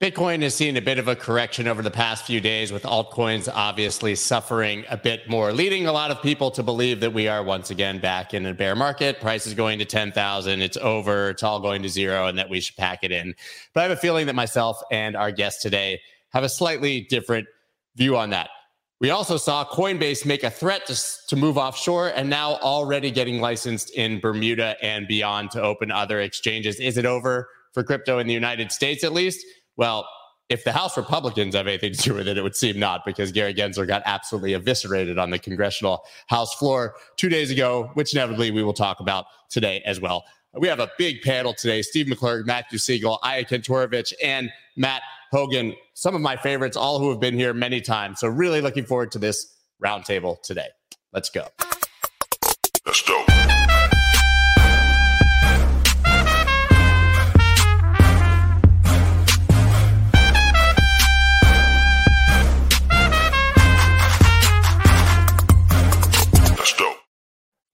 Bitcoin has seen a bit of a correction over the past few days, with altcoins obviously suffering a bit more, leading a lot of people to believe that we are once again back in a bear market. Price is going to 10,000. It's over. It's all going to zero, and that we should pack it in. But I have a feeling that myself and our guest today have a slightly different view on that. We also saw Coinbase make a threat to, to move offshore and now already getting licensed in Bermuda and beyond to open other exchanges. Is it over for crypto in the United States at least? Well, if the House Republicans have anything to do with it, it would seem not because Gary Gensler got absolutely eviscerated on the congressional House floor two days ago, which inevitably we will talk about today as well. We have a big panel today Steve McClurg, Matthew Sigel, Aya Kantorovich, and Matt Hougan, some of my favorites, all who have been here many times. So, really looking forward to this roundtable today. Let's go. Let's go.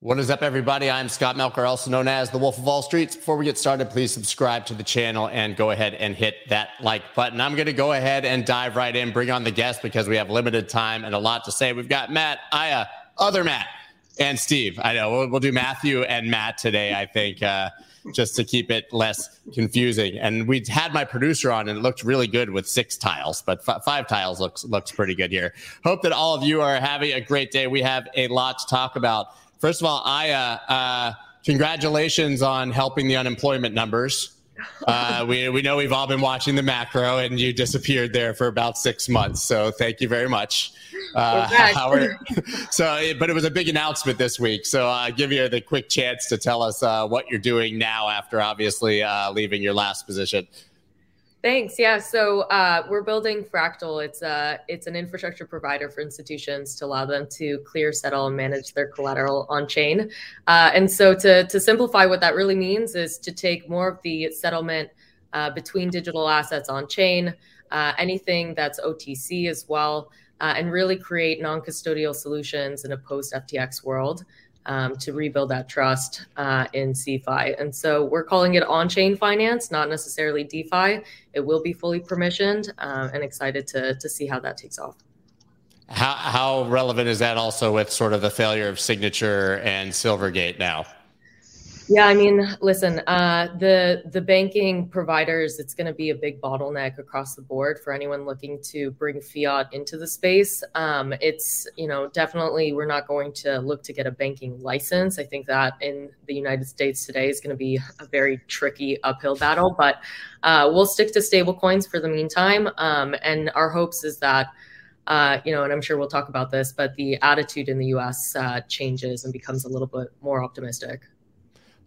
What is up, everybody? I'm Scott Melker, also known as the Wolf of All Streets. Before we get started, please subscribe to the channel and go ahead and hit that like button. I'm going to go ahead and dive right in, bring on the guest because we have limited time and a lot to say. We've got Matt, Aya, other Matt, and Steve. I know we'll, we'll do Matthew and Matt today, I think, uh, just to keep it less confusing. And we had my producer on and it looked really good with six tiles, but f- five tiles looks, looks pretty good here. Hope that all of you are having a great day. We have a lot to talk about. First of all, Aya, uh, congratulations on helping the unemployment numbers. Uh, we, we know we've all been watching the macro, and you disappeared there for about six months. So thank you very much. Uh, Howard. so, but it was a big announcement this week. So I uh, give you the quick chance to tell us uh, what you're doing now after obviously uh, leaving your last position. Thanks. Yeah. So uh, we're building Fractal. It's a uh, it's an infrastructure provider for institutions to allow them to clear, settle, and manage their collateral on chain. Uh, and so to to simplify, what that really means is to take more of the settlement uh, between digital assets on chain, uh, anything that's OTC as well, uh, and really create non-custodial solutions in a post FTX world um, to rebuild that trust uh, in CeFi. And so we're calling it on chain finance, not necessarily DeFi. It will be fully permissioned uh, and excited to, to see how that takes off. How, how relevant is that also with sort of the failure of Signature and Silvergate now? Yeah, I mean, listen, uh, the the banking providers, it's going to be a big bottleneck across the board for anyone looking to bring fiat into the space. Um, it's you know definitely we're not going to look to get a banking license. I think that in the United States today is going to be a very tricky uphill battle, but uh, we'll stick to stablecoins for the meantime. Um, and our hopes is that. Uh, you know, and I'm sure we'll talk about this, but the attitude in the U.S. Uh, changes and becomes a little bit more optimistic.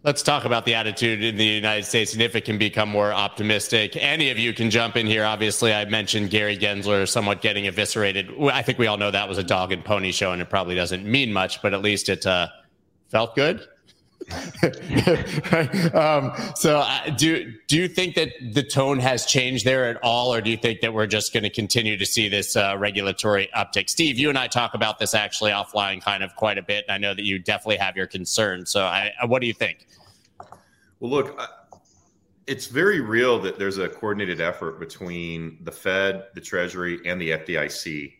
Let's talk about the attitude in the United States and if it can become more optimistic. Any of you can jump in here. Obviously, I mentioned Gary Gensler somewhat getting eviscerated. I think we all know that was a dog and pony show, and it probably doesn't mean much, but at least it uh, felt good. um, so, uh, do do you think that the tone has changed there at all, or do you think that we're just going to continue to see this uh, regulatory uptick? Steve, you and I talk about this actually offline, kind of quite a bit. And I know that you definitely have your concerns. So, I, what do you think? Well, look, it's very real that there's a coordinated effort between the Fed, the Treasury, and the FDIC.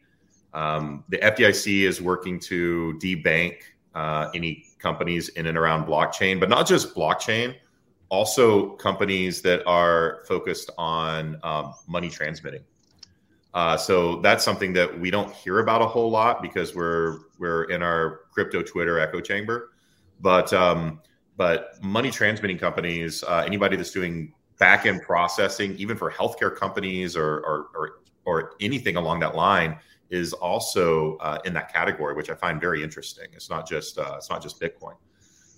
Um, the FDIC is working to debank uh, any companies in and around blockchain, but not just blockchain, also companies that are focused on um, money transmitting. Uh, so that's something that we don't hear about a whole lot because we're we're in our crypto Twitter echo chamber. But um, but money transmitting companies, uh, anybody that's doing back end processing, even for healthcare companies or, or, or, or anything along that line, is also uh, in that category, which I find very interesting. It's not just uh, it's not just Bitcoin.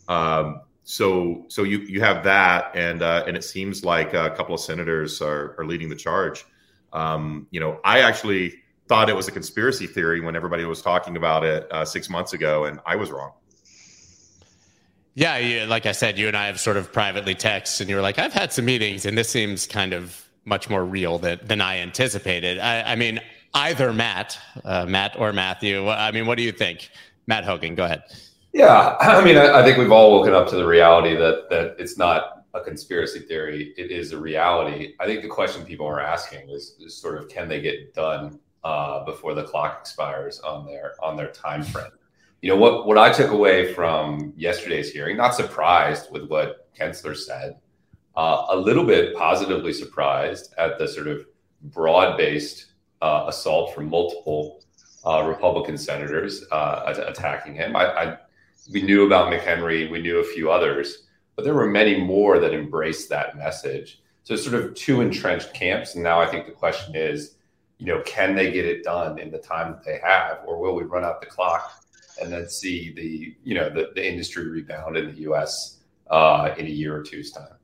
Um, so so you you have that, and uh, and it seems like a couple of senators are, are leading the charge. Um, you know, I actually thought it was a conspiracy theory when everybody was talking about it uh, six months ago, and I was wrong. Yeah, yeah, like I said, you and I have sort of privately texted, and you were like, "I've had some meetings, and this seems kind of much more real than than I anticipated." I, I mean, either Matt, uh, Matt or Matthew. I mean, what do you think, Matt Hougan, Go ahead. Yeah, I mean, I, I, think we've all woken up to the reality that that it's not a conspiracy theory. It is a reality. I think the question people are asking is, is sort of can they get done uh, before the clock expires on their on their time frame. You know what what I took away from yesterday's hearing, not surprised with what Gensler said, uh, a little bit positively surprised at the sort of broad based uh, assault from multiple uh, Republican senators uh, attacking him. I, I, we knew about McHenry, we knew a few others, but there were many more that embraced that message. So sort of two entrenched camps, and now I think the question is, you know, can they get it done in the time that they have, or will we run out the clock and then see the you know the, the industry rebound in the U.S. Uh, in a year or two's time?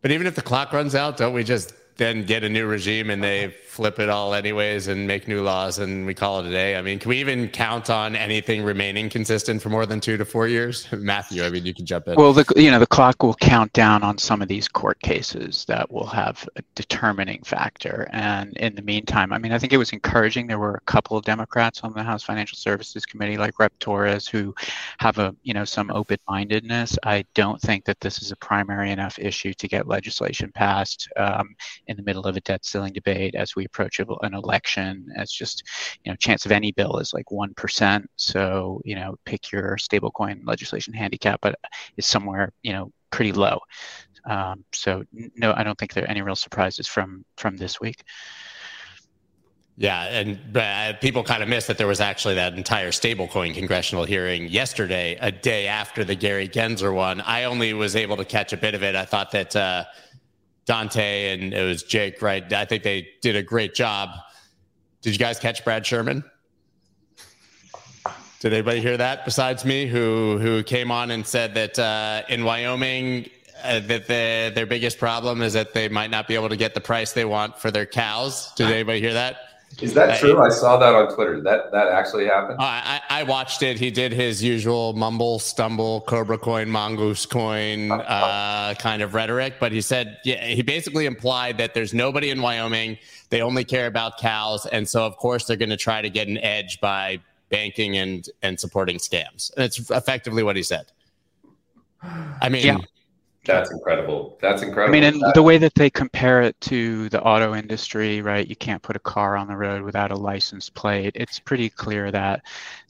But even if the clock runs out, don't we just then get a new regime and they flip it all anyways and make new laws and we call it a day. I mean, can we even count on anything remaining consistent for more than two to four years? Matthew, I mean, you can jump in. Well, the you know the clock will count down on some of these court cases that will have a determining factor. And in the meantime, I mean, I think it was encouraging. There were a couple of Democrats on the House Financial Services Committee, like Rep Torres, who have a you know some open-mindedness. I don't think that this is a primary enough issue to get legislation passed um, in the middle of a debt ceiling debate as we we approach an election as just you know chance of any bill is like one percent so you know pick your stablecoin legislation handicap but is somewhere you know pretty low um, so no i don't think there are any real surprises from from this week yeah, and uh, people kind of missed that there was actually that entire stablecoin congressional hearing yesterday, a day after the Gary Gensler one. I only was able to catch a bit of it. I thought that uh, Dante and it was Jake, right? I think they did a great job. Did you guys catch Brad Sherman? Did anybody hear that besides me? Who who came on and said that uh, in Wyoming uh, that the, their biggest problem is that they might not be able to get the price they want for their cows? Did anybody hear that? Is that true? I saw that on Twitter. That that actually happened. I, I watched it. He did his usual mumble, stumble, Cobra coin, mongoose coin uh, kind of rhetoric, but he said yeah, he basically implied that there's nobody in Wyoming. They only care about cows, and so of course they're going to try to get an edge by banking and and supporting scams. And it's effectively what he said. I mean, yeah. That's incredible. That's incredible. I mean, and the way that they compare it to the auto industry, right? You can't put a car on the road without a license plate. It's pretty clear that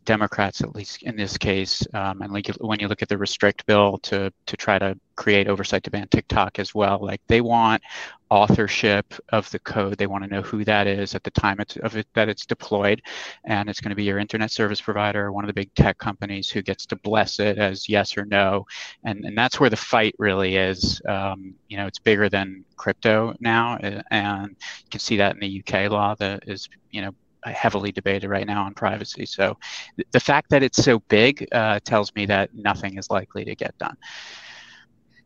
Democrats, at least in this case, um, and like when you look at the restrict bill to to try to create oversight to ban TikTok as well, like they want authorship of the code. They want to know who that is at the time it's, of it that it's deployed, and it's going to be your internet service provider, one of the big tech companies, who gets to bless it as yes or no, and and that's where the fight really is. Um, you know, it's bigger than crypto now, and you can see that in the UK law that is you know heavily debated right now on privacy. So the fact that it's so big uh, tells me that nothing is likely to get done.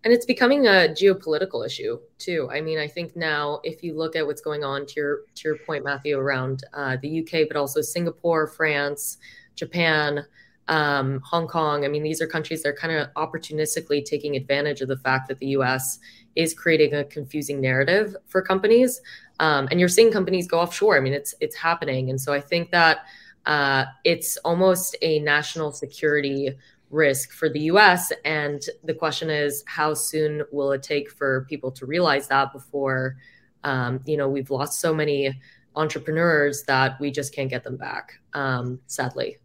And it's becoming a geopolitical issue too. I mean, I think now if you look at what's going on to your to your point, Matthew, around uh, the UK, but also Singapore, France, Japan, um, Hong Kong. I mean, these are countries that are kind of opportunistically taking advantage of the fact that the U.S. is creating a confusing narrative for companies, um, and you're seeing companies go offshore. I mean, it's it's happening, and so I think that uh, it's almost a national security risk for the U.S. And the question is, how soon will it take for people to realize that before, um, you know, we've lost so many entrepreneurs that we just can't get them back, um, sadly.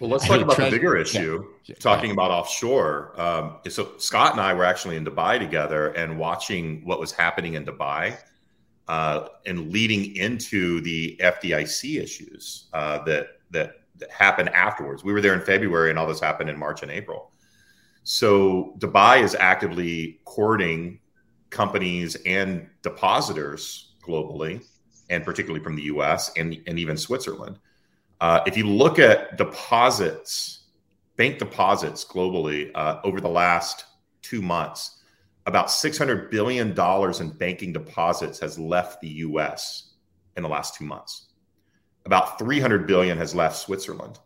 Well, let's talk about the bigger issue. Yeah. Talking about offshore. Um, so Scott and I were actually in Dubai together and watching what was happening in Dubai, uh, and leading into the FDIC issues uh, that, that that happened afterwards. We were there in February, and all this happened in March and April. So Dubai is actively courting companies and depositors globally, and particularly from the U.S. and and even Switzerland uh, if you look at deposits, bank deposits globally uh, over the last two months, about $600 billion in banking deposits has left the US in the last two months. About 300 billion has left Switzerland.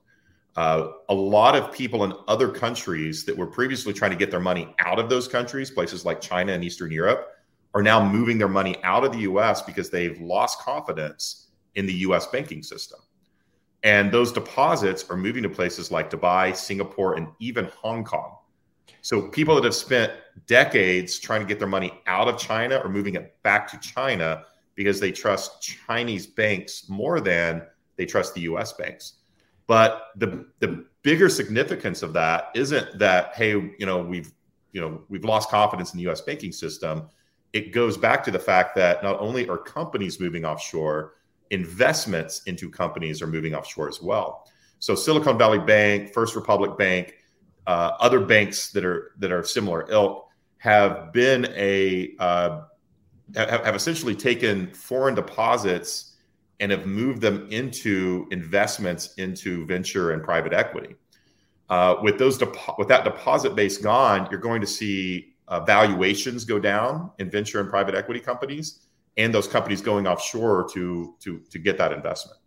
Uh, a lot of people in other countries that were previously trying to get their money out of those countries, places like China and Eastern Europe, are now moving their money out of the US because they've lost confidence in the US banking system. And those deposits are moving to places like Dubai, Singapore, and even Hong Kong. So people that have spent decades trying to get their money out of China or moving it back to China because they trust Chinese banks more than they trust the US banks. But the the bigger significance of that isn't that hey, you know, we've you know, we've lost confidence in the US banking system. It goes back to the fact that not only are companies moving offshore, investments into companies are moving offshore as well. So Silicon Valley Bank, First Republic Bank, uh, other banks that are that are similar ilk have been a uh, have, have essentially taken foreign deposits and have moved them into investments into venture and private equity. Uh, with those depo- with that deposit base gone, you're going to see uh, valuations go down in venture and private equity companies, and those companies going offshore to to to get that investment.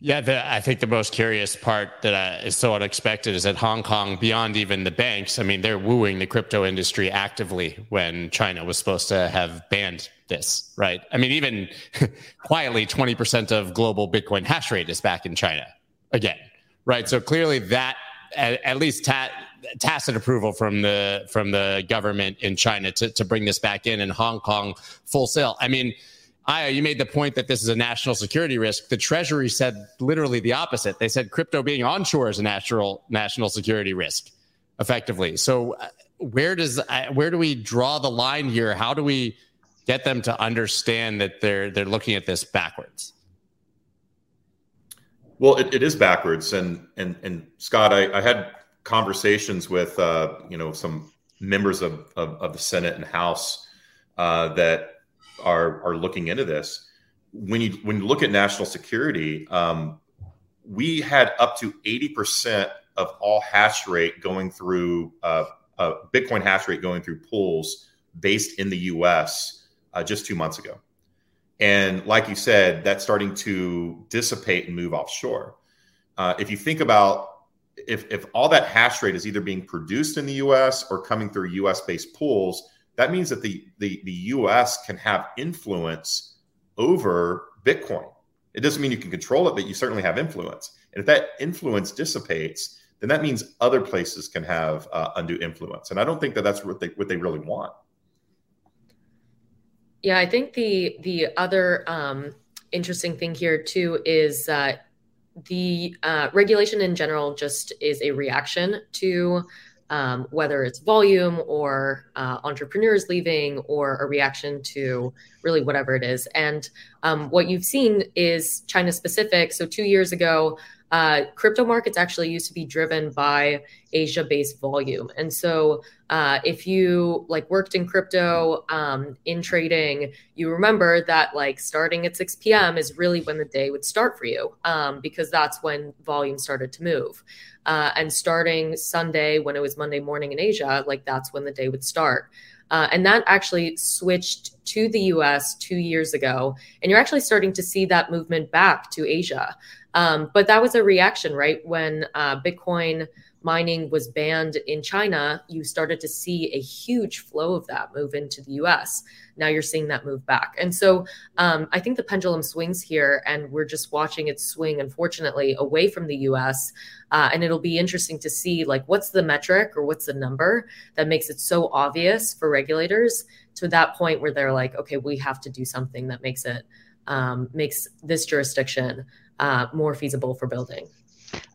Yeah, the, I think the most curious part that is so unexpected is that Hong Kong, beyond even the banks, I mean, they're wooing the crypto industry actively when China was supposed to have banned this, right? I mean, even quietly, 20% of global Bitcoin hash rate is back in China again, right? So clearly, that at, at least ta- tacit approval from the from the government in China to, to bring this back in, and Hong Kong full sale. I mean Aya, you made the point that this is a national security risk. The Treasury said literally the opposite. They said crypto being onshore is a natural national security risk, effectively. So, uh, where does uh, where do we draw the line here? How do we get them to understand that they're they're looking at this backwards? Well, it, it is backwards, and and and Scott, I, I had conversations with uh, you know some members of, of, of the Senate and House uh, that are are looking into this. When you when you look at national security, um, we had up to eighty percent of all hash rate going through uh, uh, Bitcoin hash rate going through pools based in the U.S. Uh, just two months ago, and like you said, that's starting to dissipate and move offshore. Uh, if you think about if, if all that hash rate is either being produced in the US or coming through US based pools, that means that the, the, the US can have influence over Bitcoin. It doesn't mean you can control it, but you certainly have influence. And if that influence dissipates, then that means other places can have uh, undue influence. And I don't think that that's what they, what they really want. Yeah, I think the the other um, interesting thing here too is uh, the uh, regulation in general just is a reaction to um, whether it's volume or uh, entrepreneurs leaving or a reaction to really whatever it is. And um, what you've seen is China specific. So, two years ago, uh, crypto markets actually used to be driven by Asia based volume. And so, uh, if you like worked in crypto um, in trading, you remember that like starting at 6 p.m. is really when the day would start for you um, because that's when volume started to move. Uh, and starting Sunday, when it was Monday morning in Asia, like that's when the day would start. Uh, and that actually switched to the US two years ago. And you're actually starting to see that movement back to Asia. Um, but that was a reaction, right? When uh, Bitcoin mining was banned in China, you started to see a huge flow of that move into the US. Now you're seeing that move back. And so um, I think the pendulum swings here, and we're just watching it swing, unfortunately, away from the US. Uh, and it'll be interesting to see, like, what's the metric or what's the number that makes it so obvious for regulators to that point where they're like, okay, we have to do something that makes it, um, makes this jurisdiction uh, more feasible for building.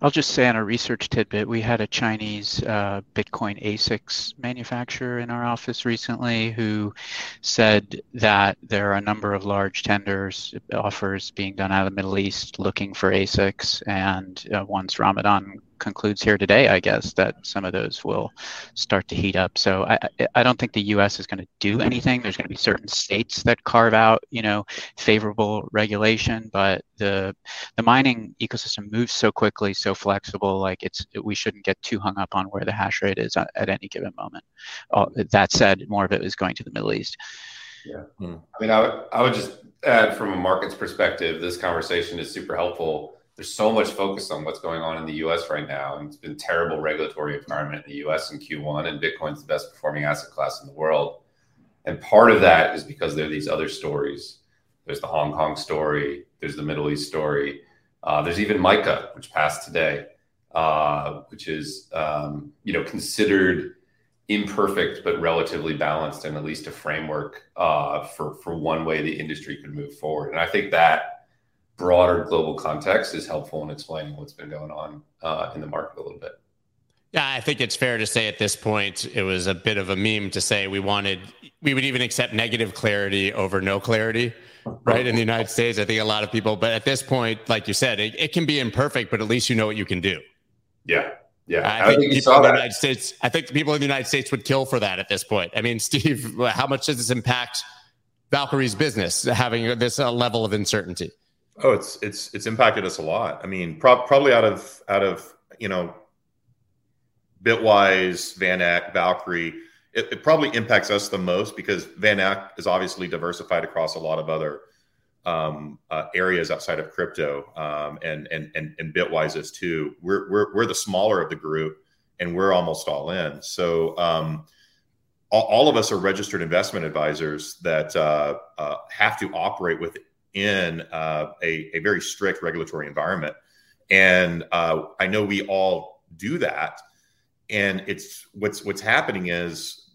I'll just say on a research tidbit, we had a Chinese uh, Bitcoin ASICs manufacturer in our office recently who said that there are a number of large tenders offers being done out of the Middle East looking for ASICs, and uh, once Ramadan concludes here today, I guess, that some of those will start to heat up. So I, I don't think the U.S. is going to do anything. There's going to be certain states that carve out, you know, favorable regulation, but the the mining ecosystem moves so quickly, so flexible. Like it's we shouldn't get too hung up on where the hash rate is at, at any given moment. Uh, that said, more of it is going to the Middle East. Yeah, hmm. I mean, I would I would just add from a markets perspective, this conversation is super helpful there's so much focus on what's going on in the US right now. And it's been terrible regulatory environment in the US in Q1, and Bitcoin's the best performing asset class in the world. And part of that is because there are these other stories. There's the Hong Kong story, there's the Middle East story, uh, there's even MICA, which passed today. uh, which is um, you know considered imperfect but relatively balanced and at least a framework uh, for for one way the industry could move forward. And I think that broader global context is helpful in explaining what's been going on uh, in the market a little bit. Yeah, I think it's fair to say at this point it was a bit of a meme to say we wanted we would even accept negative clarity over no clarity, right? In the United States, I think a lot of people, but at this point, like you said, it, it can be imperfect, but at least you know what you can do. Yeah. Yeah, I, I think, think people in the that. United States. I think the people in the United States would kill for that at this point. I mean, Steve, how much does this impact Valkyrie's business having this uh, level of uncertainty? Oh, it's it's it's impacted us a lot. I mean, pro- probably out of out of you know, Bitwise, VanEck, Valkyrie, it, it, probably impacts us the most because VanEck is obviously diversified across a lot of other um, uh, areas outside of crypto, um, and, and and and Bitwise is too. We're we're we're the smaller of the group, and we're almost all in. So um, all, all, of us are registered investment advisors that uh, uh, have to operate within uh, a, a very strict regulatory environment, and uh, I know we all do that. And it's what's what's happening is,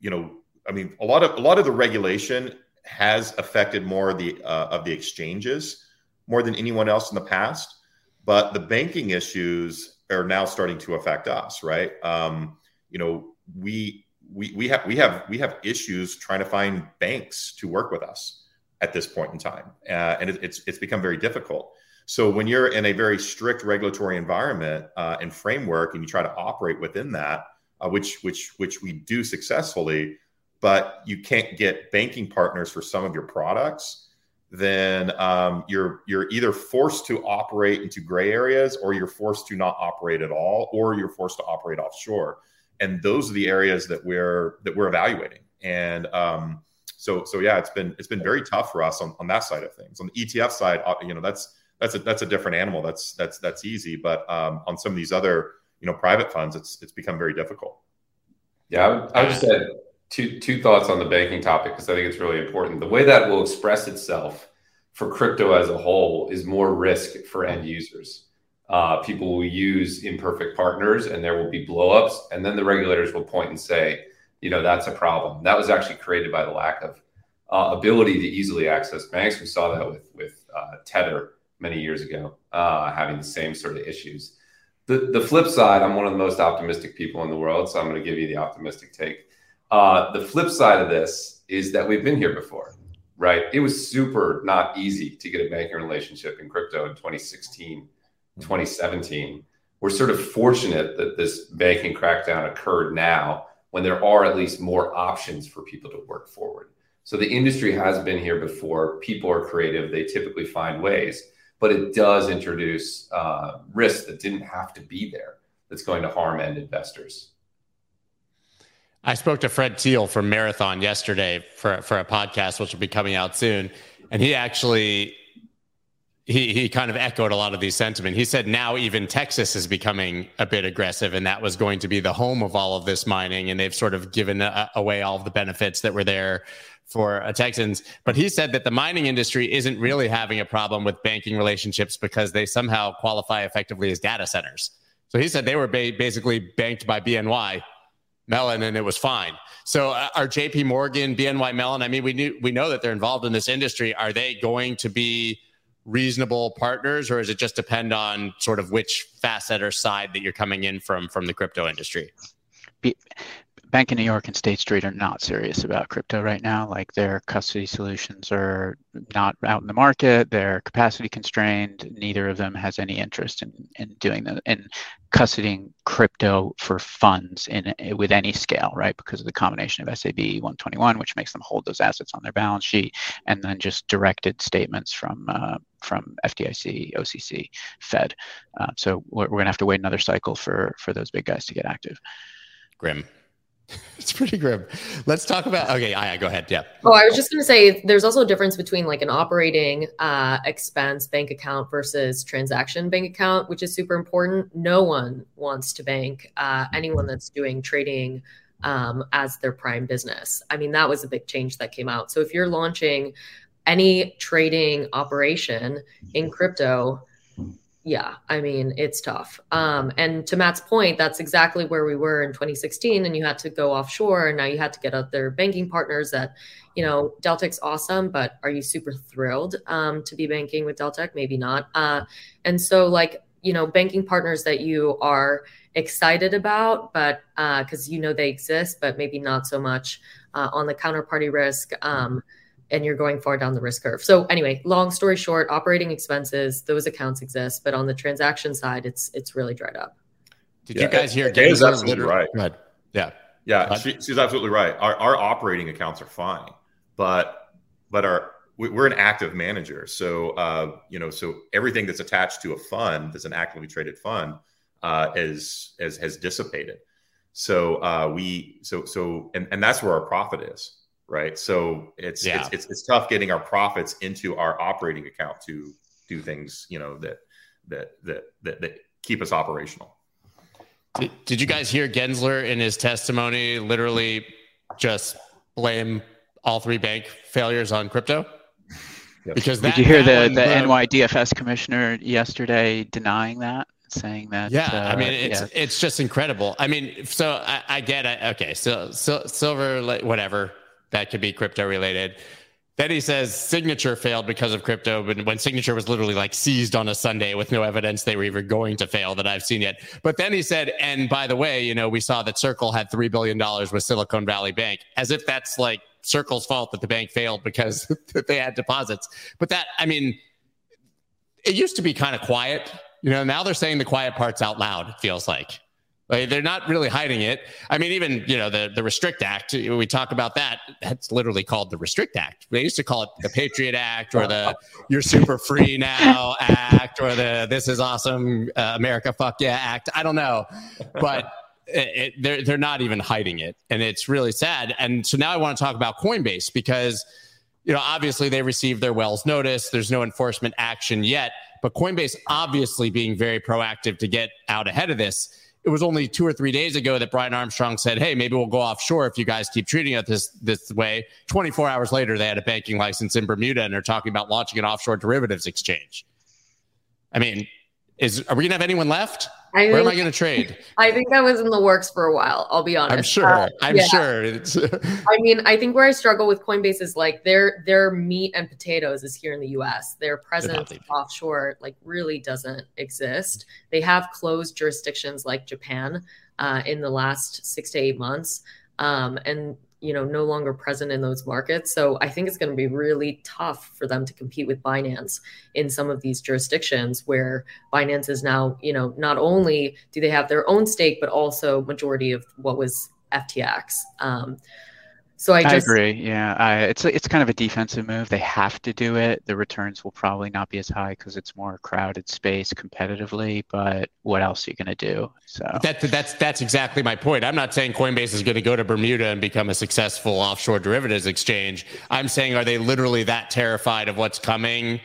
you know, I mean, a lot of a lot of the regulation has affected more of the uh, of the exchanges more than anyone else in the past. But the banking issues are now starting to affect us, right? Um, you know, we we we have we have we have issues trying to find banks to work with us at this point in time, uh, and it, it's it's become very difficult. So when you're in a very strict regulatory environment uh, and framework, and you try to operate within that, uh, which which which we do successfully, but you can't get banking partners for some of your products, then um, you're you're either forced to operate into gray areas, or you're forced to not operate at all, or you're forced to operate offshore. And those are the areas that we're that we're evaluating. And um, so so yeah, it's been it's been very tough for us on, on that side of things. On the ETF side, uh, you know, that's that's a that's a different animal. That's that's that's easy. But um, on some of these other you know private funds, it's it's become very difficult. Yeah, I would, would say two two thoughts on the banking topic because I think it's really important. The way that will express itself for crypto as a whole is more risk for end users. Uh, people will use imperfect partners, and there will be blowups, and then the regulators will point and say, you know, that's a problem. That was actually created by the lack of uh, ability to easily access banks. We saw that with with uh, Tether many years ago, uh, having the same sort of issues. The, the flip side, I'm one of the most optimistic people in the world, so I'm going to give you the optimistic take. Uh, the flip side of this is that we've been here before, right? It was super not easy to get a banking relationship in crypto in 2016, 2017. We're sort of fortunate that this banking crackdown occurred now when there are at least more options for people to work forward. So the industry has been here before. People are creative, they typically find ways, but it does introduce uh, risks that didn't have to be there that's going to harm end investors. I spoke to Fred Thiel from Marathon yesterday for for a podcast, which will be coming out soon, and he actually he he kind of echoed a lot of these sentiment. He said now even Texas is becoming a bit aggressive, and that was going to be the home of all of this mining, and they've sort of given a, away all of the benefits that were there for uh, Texans. But he said that the mining industry isn't really having a problem with banking relationships because they somehow qualify effectively as data centers. So he said they were ba- basically banked by BNY Mellon, and it was fine. So, uh, are JP Morgan, BNY Mellon? I mean, we knew we know that they're involved in this industry. Are they going to be reasonable partners, or does it just depend on sort of which facet or side that you're coming in from from the crypto industry? Bank of New York and State Street are not serious about crypto right now. Like their custody solutions are not out in the market. They're capacity constrained. Neither of them has any interest in, in doing the in custodying crypto for funds in with any scale, right? Because of the combination of SAB 121, which makes them hold those assets on their balance sheet, and then just directed statements from uh, from FDIC, OCC, Fed. Uh, so we're, we're going to have to wait another cycle for for those big guys to get active. Grim. it's pretty grim. Let's talk about. Okay, Aya, go ahead. Yeah. Oh, I was just going to say there's also a difference between like an operating uh, expense bank account versus transaction bank account, which is super important. No one wants to bank uh, anyone that's doing trading um, as their prime business. I mean, that was a big change that came out. So if you're launching any trading operation in crypto, yeah, I mean, it's tough. Um, and to Matt's point, that's exactly where we were in 2016. And you had to go offshore, and now you had to get other banking partners that, you know, Deltec's awesome, but are you super thrilled um, to be banking with Deltec? Maybe not. Uh, and so, like, you know, banking partners that you are excited about, but because uh, you know they exist, but maybe not so much uh, on the counterparty risk. Um, and you're going far down the risk curve. So anyway, long story short, operating expenses, those accounts exist, but on the transaction side, it's it's really dried up. Did yeah, you guys hear? Is absolutely right. Yeah, yeah, she, she's absolutely right. Our, our operating accounts are fine, but but our we're an active manager, so uh, you know, so everything that's attached to a fund that's an actively traded fund uh, is, is has dissipated. So uh, we so so and, and that's where our profit is right? So it's, yeah. it's, it's it's tough getting our profits into our operating account to do things, you know, that that that that, that keep us operational. Did, did you guys hear Gensler in his testimony literally just blame all three bank failures on crypto? Yes. Because that, did you hear the the NYDFS commissioner yesterday denying that? saying that. Yeah, uh, I mean, it's yeah. it's just incredible. I mean, so I, I get it. Okay, so, so silver, whatever that could be crypto related. Then he says signature failed because of crypto, but when signature was literally like seized on a Sunday with no evidence they were even going to fail that I've seen yet. But then he said, and by the way, you know, we saw that Circle had $3 billion with Silicon Valley Bank, as if that's like Circle's fault that the bank failed because they had deposits. But that, I mean, it used to be kind of quiet. You know, now they're saying the quiet parts out loud, it feels like. Like, they're not really hiding it. I mean, even you know the the Restrict Act. We talk about that. That's literally called the Restrict Act. They used to call it the Patriot Act or the "You're Super Free Now" Act or the "This is Awesome uh, America Fuck Yeah" Act. I don't know, but it, it, they're they're not even hiding it, and it's really sad. And so now I want to talk about Coinbase because you know obviously they received their Wells notice. There's no enforcement action yet, but Coinbase obviously being very proactive to get out ahead of this it was only two or three days ago that Brian Armstrong said, "Hey, maybe we'll go offshore if you guys keep treating it this this way." 24 hours later, they had a banking license in Bermuda and they're talking about launching an offshore derivatives exchange. I mean, is are we gonna have anyone left? I Where think, am I going to trade? I think that was in the works for a while. I'll be honest. I'm sure. Uh, I'm yeah. sure. I mean, I think where I struggle with Coinbase is like their their meat and potatoes is here in the U.S. Their presence offshore like really doesn't exist. They have closed jurisdictions like Japan uh, in the last six to eight months, um, and you know no longer present in those markets. So i think it's going to be really tough for them to compete with binance in some of these jurisdictions where binance is now you know not only do they have their own stake but also majority of what was ftx um, so I, just, I agree. Yeah, I, it's it's kind of a defensive move. They have to do it. The returns will probably not be as high because it's more crowded space competitively. But what else are you going to do? So that, that's that's exactly my point. I'm not saying Coinbase is going to go to Bermuda and become a successful offshore derivatives exchange. I'm saying are they literally that terrified of what's coming?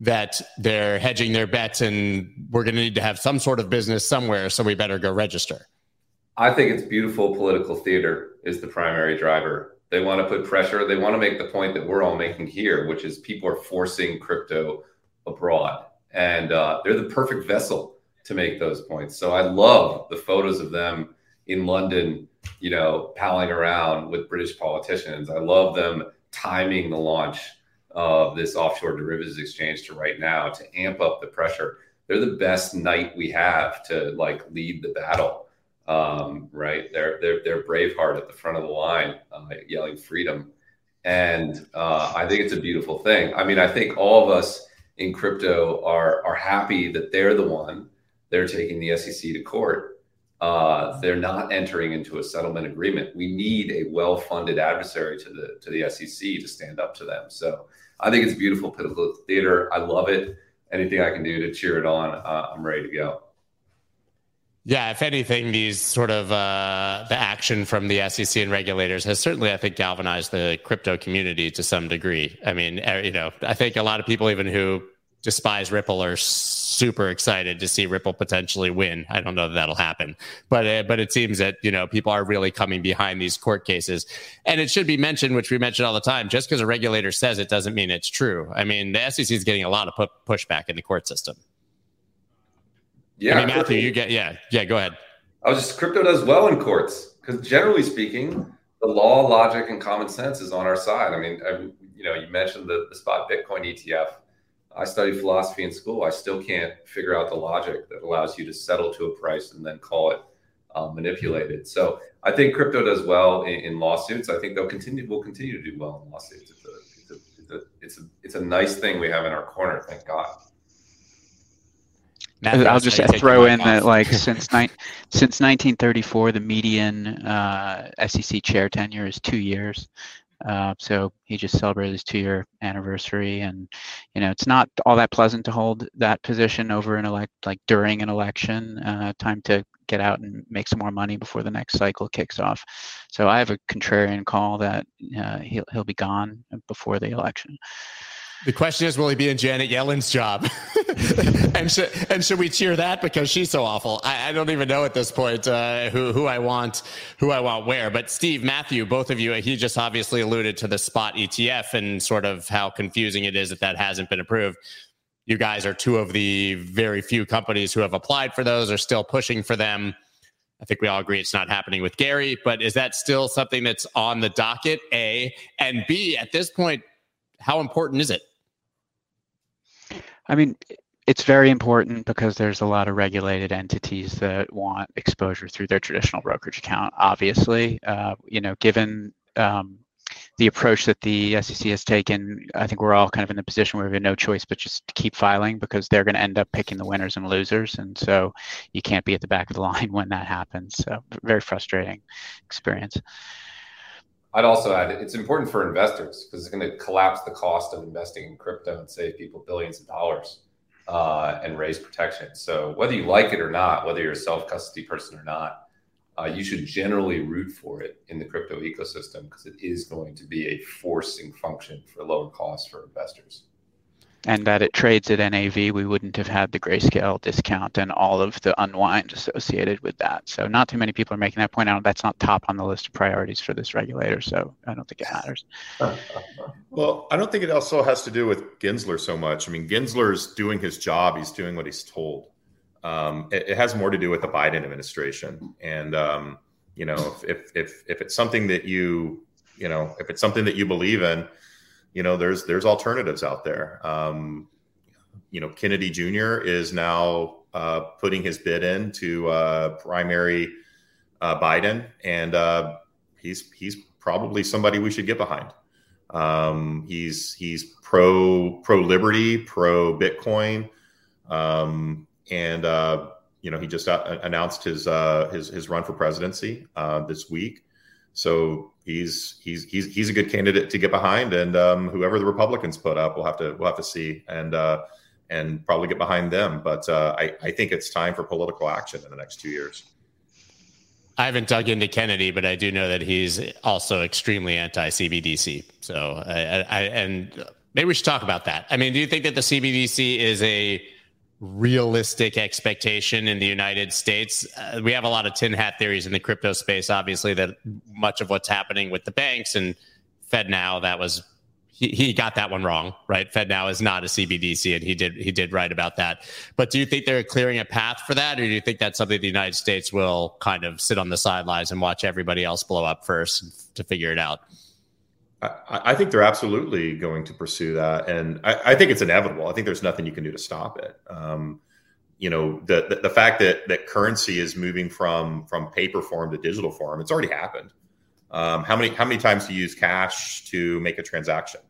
That they're hedging their bets and we're going to need to have some sort of business somewhere, so we better go register. I think it's beautiful political theater is the primary driver. They want to put pressure. They want to make the point that we're all making here, which is people are forcing crypto abroad, and uh, they're the perfect vessel to make those points. So I love the photos of them in London, you know, palling around with British politicians. I love them timing the launch of this offshore derivatives exchange to right now to amp up the pressure. They're the best knight we have to like lead the battle um, right? They're they're they're Braveheart at the front of the line, uh, yelling freedom, and uh, I think it's a beautiful thing. I mean, I think all of us in crypto are are happy that they're the one they're taking the SEC to court. Uh, they're not entering into a settlement agreement. We need a well-funded adversary to the to the SEC to stand up to them. So I think it's beautiful political theater. I love it. Anything I can do to cheer it on, uh, I'm ready to go. Yeah, if anything, these sort of uh, the action from the SEC and regulators has certainly, I think, galvanized the crypto community to some degree. I mean, you know, I think a lot of people, even who despise Ripple, are super excited to see Ripple potentially win. I don't know that that'll happen, but uh, but it seems that you know people are really coming behind these court cases, and it should be mentioned, which we mention all the time. Just because a regulator says it doesn't mean it's true. I mean, the SEC is getting a lot of pu- pushback in the court system. Yeah, I mean, Matthew, you get yeah, yeah. Go ahead. I was just crypto does well in courts because generally speaking, the law, logic, and common sense is on our side. I mean, I, you know, you mentioned the, the spot Bitcoin ETF. I studied philosophy in school. I still can't figure out the logic that allows you to settle to a price and then call it um, manipulated. So I think crypto does well in, in, lawsuits. I think they'll continue. Will continue to do well in lawsuits. It's a, it's a, it's a, it's a, it's a nice thing we have in our corner. Thank God. I'll just throw in that, like, since ni- since 1934, the median uh, SEC chair tenure is two years. Uh, so he just celebrated his two-year anniversary, and you know it's not all that pleasant to hold that position over an elect like during an election. Uh, time to get out and make some more money before the next cycle kicks off. So I have a contrarian call that uh, he'll he'll be gone before the election. The question is, will he be in Janet Yellen's job? and should and should we cheer that because she's so awful? I, I don't even know at this point uh, who who I want who I want where. But Steve, Matthew, both of you, he just obviously alluded to the spot ETF and sort of how confusing it is that that hasn't been approved. You guys are two of the very few companies who have applied for those, are still pushing for them. I think we all agree it's not happening with Gary, but is that still something that's on the docket? A and B. At this point, how important is it? I mean, it's very important because there's a lot of regulated entities that want exposure through their traditional brokerage account. Obviously, uh, you know, given um, the approach that the SEC has taken, I think we're all kind of in the position where we have no choice but just to keep filing because they're going to end up picking the winners and losers, and so you can't be at the back of the line when that happens. So, very frustrating experience. I'd also add it's important for investors because it's going to collapse the cost of investing in crypto and save people billions of dollars uh, and raise protection. So whether you like it or not, whether you're a self custody person or not, uh, you should generally root for it in the crypto ecosystem because it is going to be a forcing function for lower costs for investors and that it trades at NAV, we wouldn't have had the grayscale discount and all of the unwind associated with that. So not too many people are making that point out. That's not top on the list of priorities for this regulator. So I don't think it matters. Well, I don't think it also has to do with Gensler so much. I mean, Gensler's doing his job. He's doing what he's told. Um, it, it, has more to do with the Biden administration. And, um, you know, if, if, if, if it's something that you, you know, if it's something that you believe in, you know, there's there's alternatives out there. Um, you know, Kennedy Jr. is now uh, putting his bid in to uh, primary uh, Biden, and uh, he's he's probably somebody we should get behind. Um, he's he's pro pro liberty, pro Bitcoin, um, and uh, you know he just announced his uh, his his run for presidency this week. So he's he's he's he's a good candidate to get behind, and um, whoever the Republicans put up, we'll have to we'll have to see and uh, and probably get behind them. But uh, I I think it's time for political action in the next two years. I haven't dug into Kennedy, but I do know that he's also extremely anti CBDC. So I, I, and maybe we should talk about that. I mean, do you think that the CBDC is a realistic expectation in the United States. Uh, we have a lot of tin hat theories in the crypto space, obviously, that much of what's happening with the banks and FedNow, that was he, he got that one wrong, right? FedNow is not a CBDC, and he did he did right about that. But do you think they're clearing a path for that, or do you think that's something the United States will kind of sit on the sidelines and watch everybody else blow up first to figure it out? I, I, think they're absolutely going to pursue that, and I, I, think it's inevitable. I think there's nothing you can do to stop it. Um, you know, the, the, the fact that that currency is moving from from paper form to digital form, it's already happened. Um, how many how many times do you use cash to make a transaction?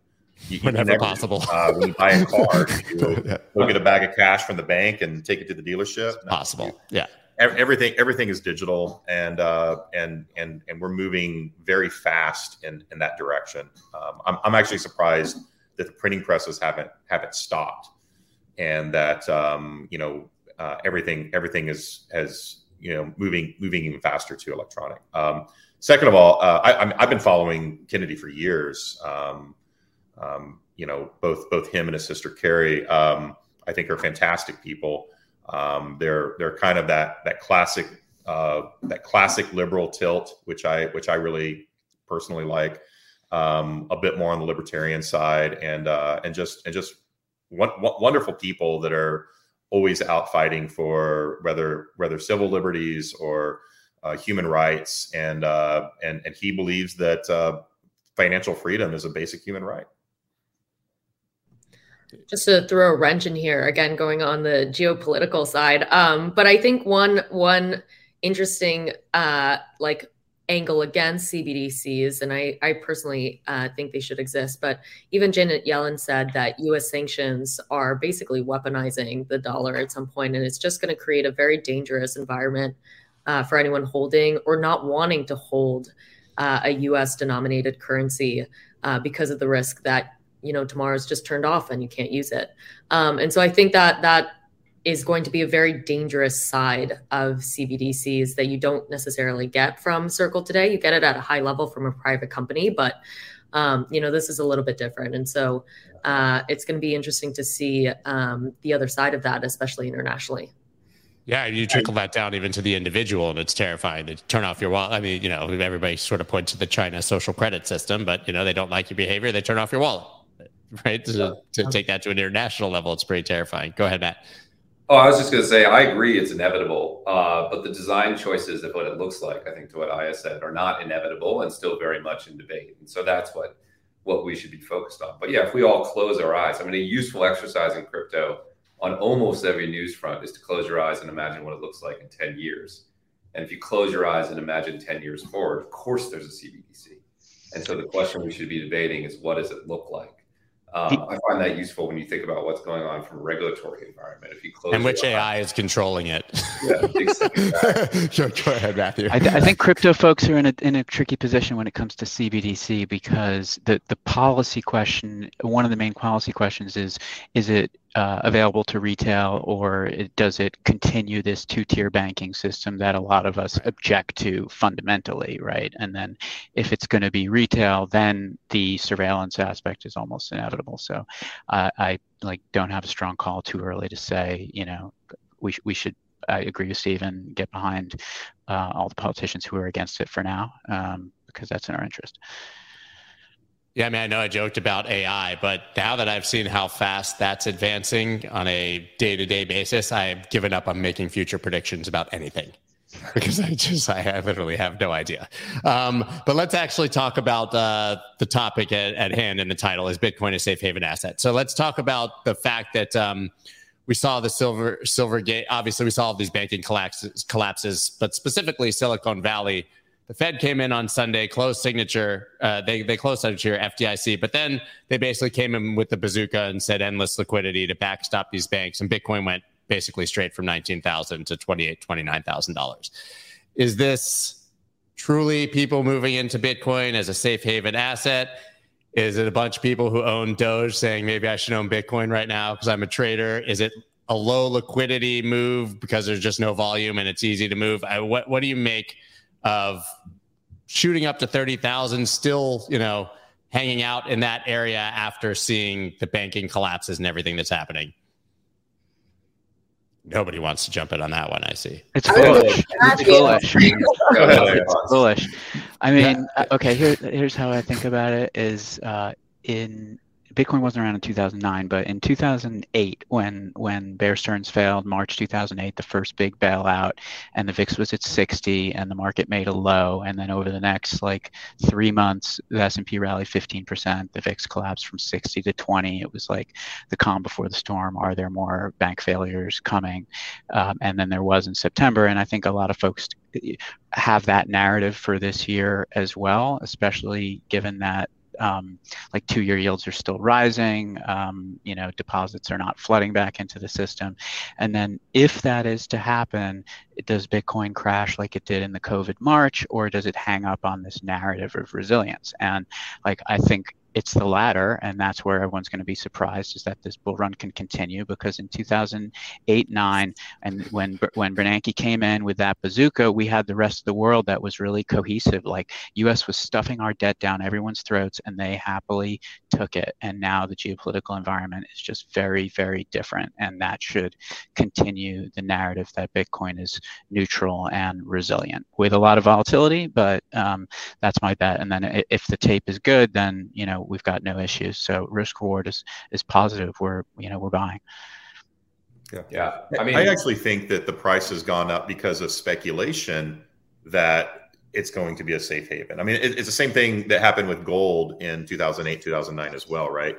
You, Whenever never, possible. Uh, when you buy a car, you go get a bag of cash from the bank and take it to the dealership. No, possible, yeah everything everything is digital and uh, and and and we're moving very fast in in that direction. Um, I'm, I'm actually surprised that the printing presses haven't haven't stopped, and that um, you know uh, everything everything is has you know moving moving even faster to electronic. Um, second of all, uh, I, have been following Kennedy for years. Um, um, you know, both both him and his sister Kerry, um, I think, are fantastic people. Um, they're they're kind of that that classic uh, that classic liberal tilt, which I which I really personally like. Um, a bit more on the libertarian side, and uh, and just and just wonderful people that are always out fighting for whether whether civil liberties or uh, human rights, and uh, and and he believes that uh, financial freedom is a basic human right. Just to throw a wrench in here, again, going on the geopolitical side, um, but I think one one interesting uh, like angle against CBDCs, and I, I personally uh, think they should exist. But even Janet Yellen said that U.S. sanctions are basically weaponizing the dollar at some point, and it's just going to create a very dangerous environment uh, for anyone holding or not wanting to hold uh, a U.S. denominated currency uh, because of the risk that you know tomorrow's just turned off and you can't use it. Um, and so I think that that is going to be a very dangerous side of CBDCs that you don't necessarily get from Circle today. You get it at a high level from a private company, but um, you know this is a little bit different, and so uh, it's going to be interesting to see um, the other side of that, especially internationally. Yeah, you trickle that down even to the individual, and it's terrifying to turn off your wallet. I mean, you know, everybody sort of points to the China social credit system, but you know, they don't like your behavior, they turn off your wallet. Right? To, to take that to an international level, it's pretty terrifying. Go ahead, Matt. Oh, I was just going to say, I agree, it's inevitable, uh, but the design choices of what it looks like, I think, to what Aya said, are not inevitable and still very much in debate. And so that's what what we should be focused on. But yeah, if we all close our eyes, I mean, a useful exercise in crypto on almost every news front is to close your eyes and imagine what it looks like in 10 years. And if you close your eyes and imagine 10 years forward, of course there's a CBDC. And so the question we should be debating is what does it look like? Um, I find that useful when you think about what's going on from a regulatory environment. If you close and which AI eyes, is controlling it. Yeah, exactly. sure, go ahead, Matthew. I, th- I, think crypto folks are in a in a tricky position when it comes to CBDC because the the policy question, one of the main policy questions is, is it uh, available to retail, or it, does it continue this two-tier banking system that a lot of us object to fundamentally, right? And then, if it's going to be retail, then the surveillance aspect is almost inevitable. So, uh, I like don't have a strong call too early to say, you know, we we should. I agree with Steven. Get behind uh, all the politicians who are against it for now, um, because that's in our interest. Yeah, I mean, I know I joked about AI, but now that I've seen how fast that's advancing on a day to day basis, I've given up on making future predictions about anything because I just, I literally have no idea. Um, but let's actually talk about uh, the topic at, at, hand in the title is Bitcoin a safe haven asset. So let's talk about the fact that um, we saw the silver, Silvergate. Obviously, we saw all these banking collapses, collapses, but specifically Silicon Valley the Fed came in on Sunday, closed signature. Uh, they they closed signature FDIC, but then they basically came in with the bazooka and said endless liquidity to backstop these banks, and Bitcoin went basically straight from nineteen thousand to twenty eight twenty nine thousand dollars. Is this truly people moving into Bitcoin as a safe haven asset? Is it a bunch of people who own Doge saying maybe I should own Bitcoin right now because I'm a trader? Is it a low liquidity move because there's just no volume and it's easy to move? I, what what do you make? Of shooting up to 30,000, still, you know, hanging out in that area after seeing the banking collapses and everything that's happening. Nobody wants to jump in on that one. I see. It's bullish. It's bullish. it's bullish. I mean, yeah. okay. Here, here's how I think about it: is uh, in Bitcoin wasn't around in 2009, but in 2008, when when Bear Stearns failed, March 2008, the first big bailout, and the VIX was at 60, and the market made a low, and then over the next like three months, the S&P rallied 15%, the VIX collapsed from 60 to 20. It was like the calm before the storm. Are there more bank failures coming? Um, and then there was in September, and I think a lot of folks have that narrative for this year as well, especially given that um, like two year yields are still rising, um, you know, deposits are not flooding back into the system. And then if that is to happen, does Bitcoin crash like it did in the COVID March, or does it hang up on this narrative of resilience? And like, I think it's the latter, and that's where everyone's going to be surprised is that this bull run can continue because in 2008, nine, and when when Bernanke came in with that bazooka, we had the rest of the world that was really cohesive. Like U.S. was stuffing our debt down everyone's throats, and they happily took it. And now the geopolitical environment is just very, very different, and that should continue the narrative that Bitcoin is neutral and resilient with a lot of volatility. But um, that's my bet. And then if the tape is good, then you know we've got no issues. So risk reward is is positive. We're you know we're buying. Yeah. Yeah. I mean, I actually think that the price has gone up because of speculation that it's going to be a safe haven. I mean, it, it's the same thing that happened with gold in 2008, 2009 as well, right?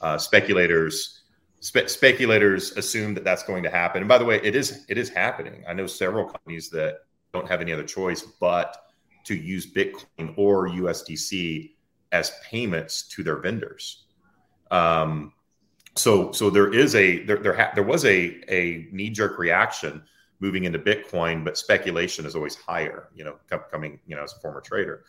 Uh, speculators spe- speculators assume that that's going to happen. And by the way, it is it is happening. I know several companies that don't have any other choice but to use Bitcoin or USDC as payments to their vendors. Um, so so there is a there there, ha- there was a a knee jerk reaction moving into Bitcoin, but speculation is always higher. You know, coming you know as a former trader,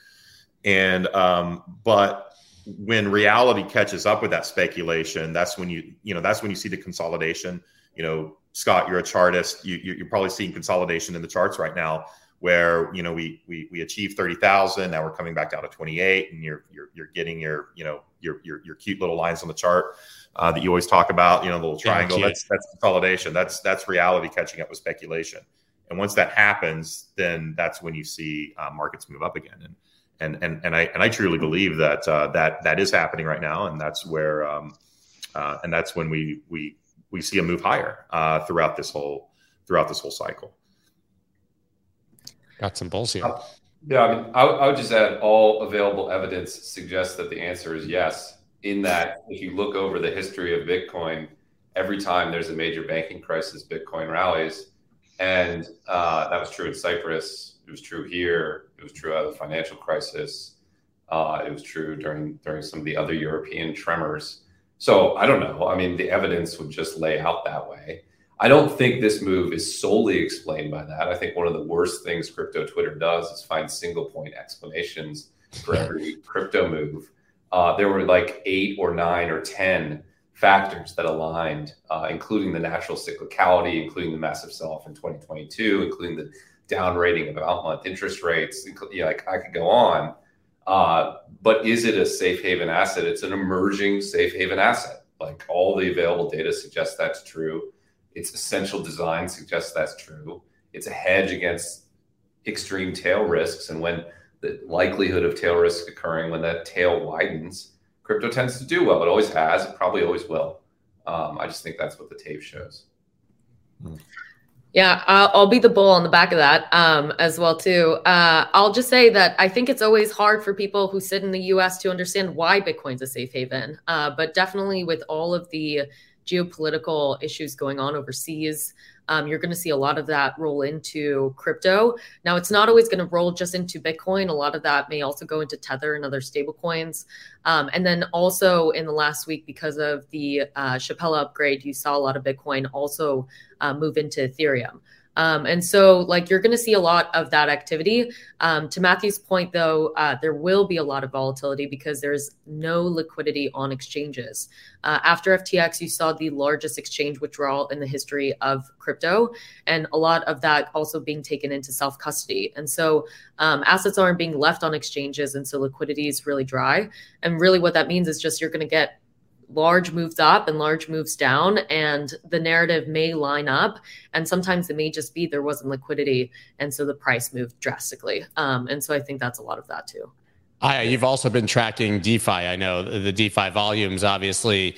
and um, but when reality catches up with that speculation, that's when you you know that's when you see the consolidation. You know, Scott, you're a chartist. You, you're probably seeing consolidation in the charts right now, where you know we we we achieved thirty thousand. Now we're coming back down to twenty eight, and you're you're you're getting your you know your your your cute little lines on the chart uh, that you always talk about. You know, the little triangle. Yeah, that's that's consolidation. That's that's reality catching up with speculation. And once that happens, then that's when you see uh, markets move up again. And and and and I and I truly believe that uh, that that is happening right now, and that's where um, uh, and that's when we we we see a move higher uh, throughout this whole throughout this whole cycle. Got some bulls here. Uh, yeah, I mean, I, I would just add all available evidence suggests that the answer is yes. In that, if you look over the history of Bitcoin, every time there's a major banking crisis, Bitcoin rallies, and uh, that was true in Cyprus it was true here. It was true out of the financial crisis. Uh, it was true during during some of the other European tremors. So I don't know. I mean, the evidence would just lay out that way. I don't think this move is solely explained by that. I think one of the worst things crypto Twitter does is find single point explanations for every crypto move. Uh, there were like eight or nine or 10 factors that aligned, uh, including the natural cyclicality, including the massive sell off in 2022, including the down rating of out month interest rates. You know, like I could go on. Uh, but is it a safe haven asset? It's an emerging safe haven asset. Like all the available data suggests that's true. Its essential design suggests that's true. It's a hedge against extreme tail risks. And when the likelihood of tail risk occurring, when that tail widens, crypto tends to do well. It always has. It probably always will. Um, I just think that's what the tape shows. Yeah, I'll, I'll, be the bull on the back of that um, as well too. Uh, I'll just say that I think it's always hard for people who sit in the U.S. to understand why Bitcoin's a safe haven. Uh, but definitely with all of the geopolitical issues going on overseas, um, you're going to see a lot of that roll into crypto. Now, it's not always going to roll just into Bitcoin. A lot of that may also go into Tether and other stablecoins. Um, and then also in the last week, because of the uh, Shapella upgrade, you saw a lot of Bitcoin also uh, move into Ethereum. Um, and so, like, you're going to see a lot of that activity. Um, to Matthew's point, though, uh, there will be a lot of volatility because there's no liquidity on exchanges. Uh, after FTX, you saw the largest exchange withdrawal in the history of crypto, and a lot of that also being taken into self custody. And so, um, assets aren't being left on exchanges, and so liquidity is really dry. And really, what that means is just you're going to get large moves up and large moves down and the narrative may line up and sometimes it may just be there wasn't liquidity and so the price moved drastically um, and so i think that's a lot of that too I, you've also been tracking defi i know the defi volumes obviously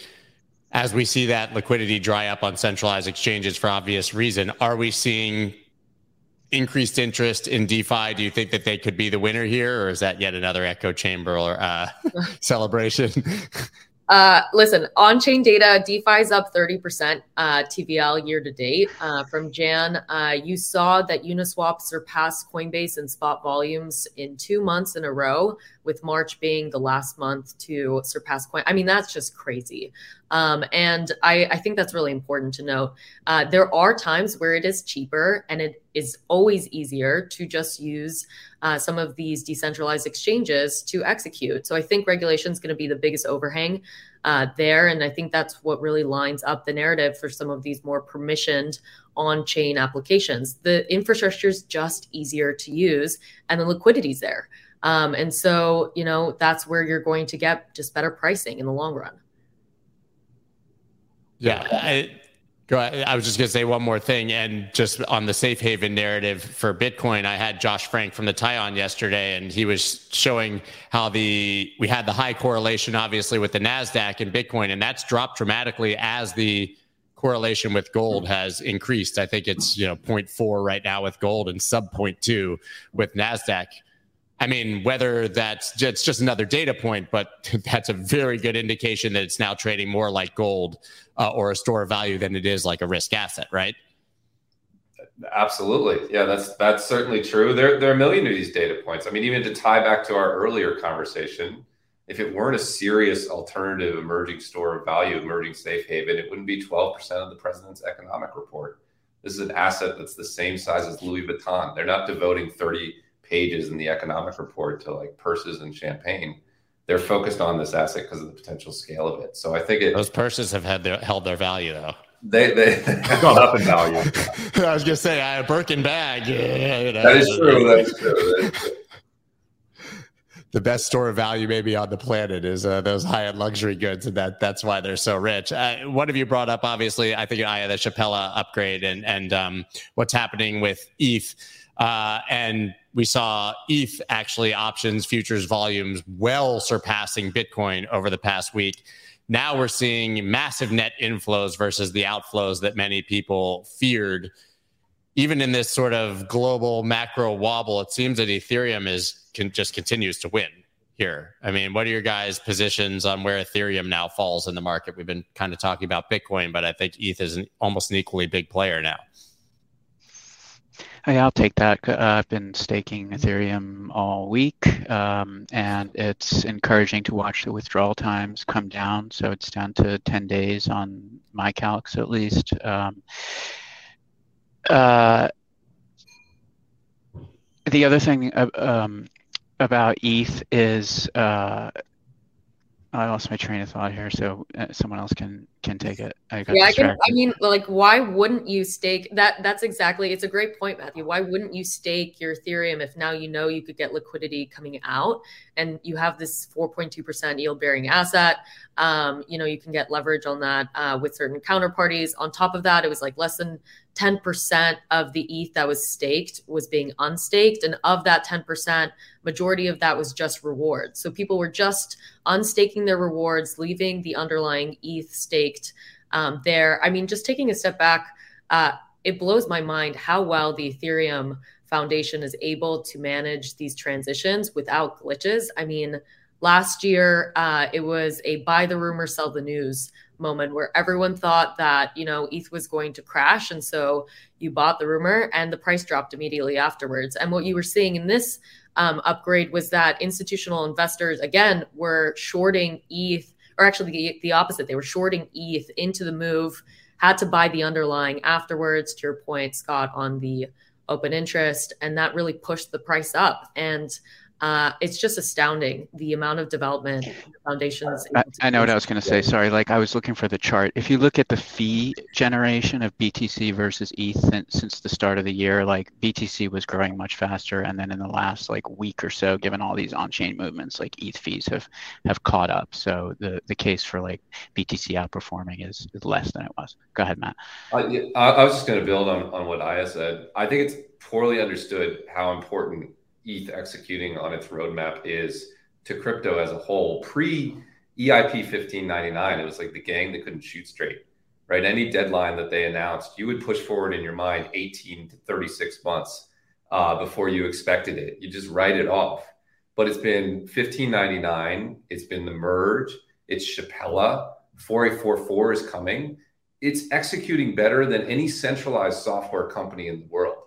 as we see that liquidity dry up on centralized exchanges for obvious reason are we seeing increased interest in DeFi? Do you think that they could be the winner here, or is that yet another echo chamber or uh, celebration? Uh, listen, on chain data, DeFi is up 30% uh, TVL year to date. Uh, from Jan, uh, you saw that Uniswap surpassed Coinbase in spot volumes in two months in a row, with March being the last month to surpass Coin. I mean, that's just crazy. Um, and I, I, think that's really important to note. Uh, there are times where it is cheaper and it is always easier to just use uh, some of these decentralized exchanges to execute. So I think regulation is going to be the biggest overhang uh, there. And I think that's what really lines up the narrative for some of these more permissioned on chain applications. The infrastructure is just easier to use and the liquidity is there. Um, and so, you know, that's where you're going to get just better pricing in the long run. Yeah. I, Go ahead. I was just going to say one more thing, and just on the safe haven narrative for Bitcoin, I had Josh Frank from the TIE on yesterday, and he was showing how the we had the high correlation, obviously, with the Nasdaq and Bitcoin, and that's dropped dramatically as the correlation with gold has increased. I think it's you know 0.4 right now with gold and sub 0.2 with Nasdaq. I mean, whether that's it's just another data point, but that's a very good indication that it's now trading more like gold uh, or a store of value than it is like a risk asset, right? Absolutely, yeah, that's that's certainly true. There there are a million of these data points. I mean, even to tie back to our earlier conversation, if it weren't a serious alternative emerging store of value, emerging safe haven, it wouldn't be 12% of the president's economic report. This is an asset that's the same size as Louis Vuitton. They're not devoting 30 pages in the economic report to like purses and champagne. They're focused on this asset because of the potential scale of it. So I think it, those purses have had their, held their value though. They they have gone up in value. I was just saying, I a Birkin bag. Yeah, you know, that is true. That is true. That is true the best store of value maybe on the planet is uh, those high-end luxury goods, and that that's why they're so rich. Uh, one of you brought up, obviously, I think Aya, the Shapella upgrade and and um, what's happening with ETH, uh, and we saw ETH actually options futures volumes well surpassing Bitcoin over the past week. Now we're seeing massive net inflows versus the outflows that many people feared. Even in this sort of global macro wobble, it seems that Ethereum is can just continues to win here. I mean, what are your guys' positions on where Ethereum now falls in the market? We've been kind of talking about Bitcoin, but I think ETH is an, almost an equally big player now. Hey, I'll take that. Uh, I've been staking Ethereum all week, um, and it's encouraging to watch the withdrawal times come down. So it's down to 10 days on my calcs at least. Um, uh, the other thing uh, um, about ETH is uh, I lost my train of thought here, so uh, someone else can can take it. I yeah, I, can, I mean, like, why wouldn't you stake that? That's exactly. It's a great point, Matthew. Why wouldn't you stake your Ethereum if now you know you could get liquidity coming out and you have this 4.2 percent yield bearing asset? Um, you know, you can get leverage on that uh, with certain counterparties. On top of that, it was like less than 10% of the ETH that was staked was being unstaked. And of that 10%, majority of that was just rewards. So people were just unstaking their rewards, leaving the underlying ETH staked um, there. I mean, just taking a step back, uh, it blows my mind how well the Ethereum Foundation is able to manage these transitions without glitches. I mean, last year uh, it was a buy the rumor, sell the news moment where everyone thought that you know ETH was going to crash, and so you bought the rumor, and the price dropped immediately afterwards. And what you were seeing in this um, upgrade was that institutional investors again were shorting ETH, or actually the, the opposite. They were shorting ETH into the move, had to buy the underlying afterwards. To your point, Scott, on the open interest, and that really pushed the price up. And uh, it's just astounding the amount of development foundations. I, I, know what I was going to say. Sorry, like I was looking for the chart. If you look at the fee generation of BTC versus ETH since the start of the year, like BTC was growing much faster, and then in the last like week or so, given all these on-chain movements, like ETH fees have have caught up. So the the case for like BTC outperforming is, is less than it was. Go ahead, Matt. Uh, yeah, I was just going to build on on what Aya said. I think it's poorly understood how important ETH executing on its roadmap is to crypto as a whole. Pre EIP 1599, it was like the gang that couldn't shoot straight, right? Any deadline that they announced, you would push forward in your mind 18 to 36 months uh, before you expected it. You just write it off. But it's been 1599, it's been the merge, it's Shapella, 4844 is coming. It's executing better than any centralized software company in the world.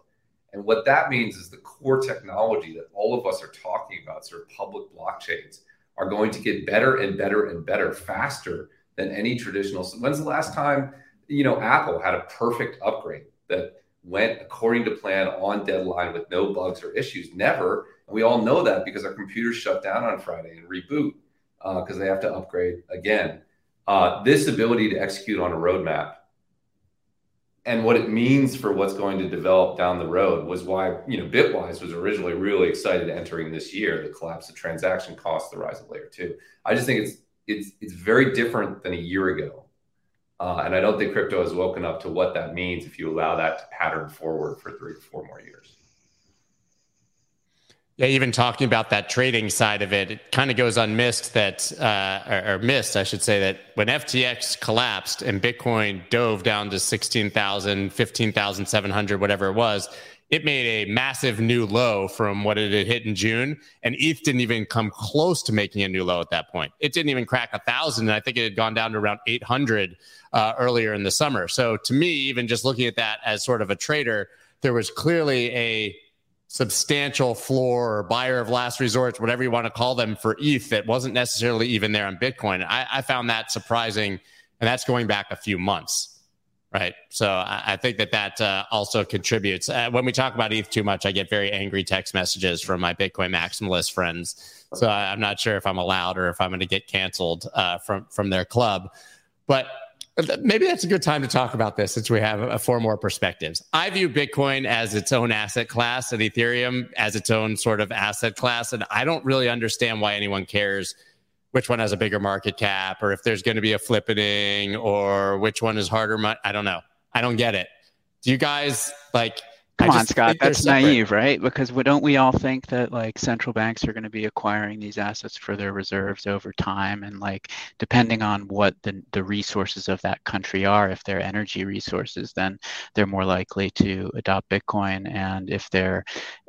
And what that means is the core technology that all of us are talking about, sort of public blockchains, are going to get better and better and better faster than any traditional. When's the last time, you know, Apple had a perfect upgrade that went according to plan on deadline with no bugs or issues? Never. And we all know that because our computers shut down on Friday and reboot because uh, they have to upgrade again. Uh, this ability to execute on a roadmap and what it means for what's going to develop down the road was why you know bitwise was originally really excited entering this year the collapse of transaction costs the rise of layer two. I just think it's it's it's very different than a year ago. Uh, and i don't think crypto has woken up to what that means if you allow that to pattern forward for three to four more years Yeah, even talking about that trading side of it, it kind of goes unmissed that, uh, or, or, missed, I should say, that when FTX collapsed and Bitcoin dove down to 16,000, 15,700, whatever it was, it made a massive new low from what it had hit in June. And ETH didn't even come close to making a new low at that point. It didn't even crack a thousand. I think it had gone down to around 800 uh, earlier in the summer. So to me, even just looking at that as sort of a trader, there was clearly a substantial floor or buyer of last resort, whatever you want to call them for ETH that wasn't necessarily even there on Bitcoin. I, I found that surprising. And that's going back a few months. Right. So I, I think that that uh, also contributes. Uh, when we talk about ETH too much, I get very angry text messages from my Bitcoin maximalist friends. So I, am not sure if I'm allowed or if I'm going to get canceled uh, from from their club. But maybe that's a good time to talk about this since we have uh, four more perspectives. I view Bitcoin as its own asset class and Ethereum as its own sort of asset class. And I don't really understand why anyone cares which one has a bigger market cap or if there's going to be a flippening or which one is harder. I don't know. I don't get it. Do you guys like Come on, Scott. That's naive, right? Because don't we all think that like central banks are going to be acquiring these assets for their reserves over time, and like depending on what the the resources of that country are, if they're energy resources, then they're more likely to adopt Bitcoin, and if their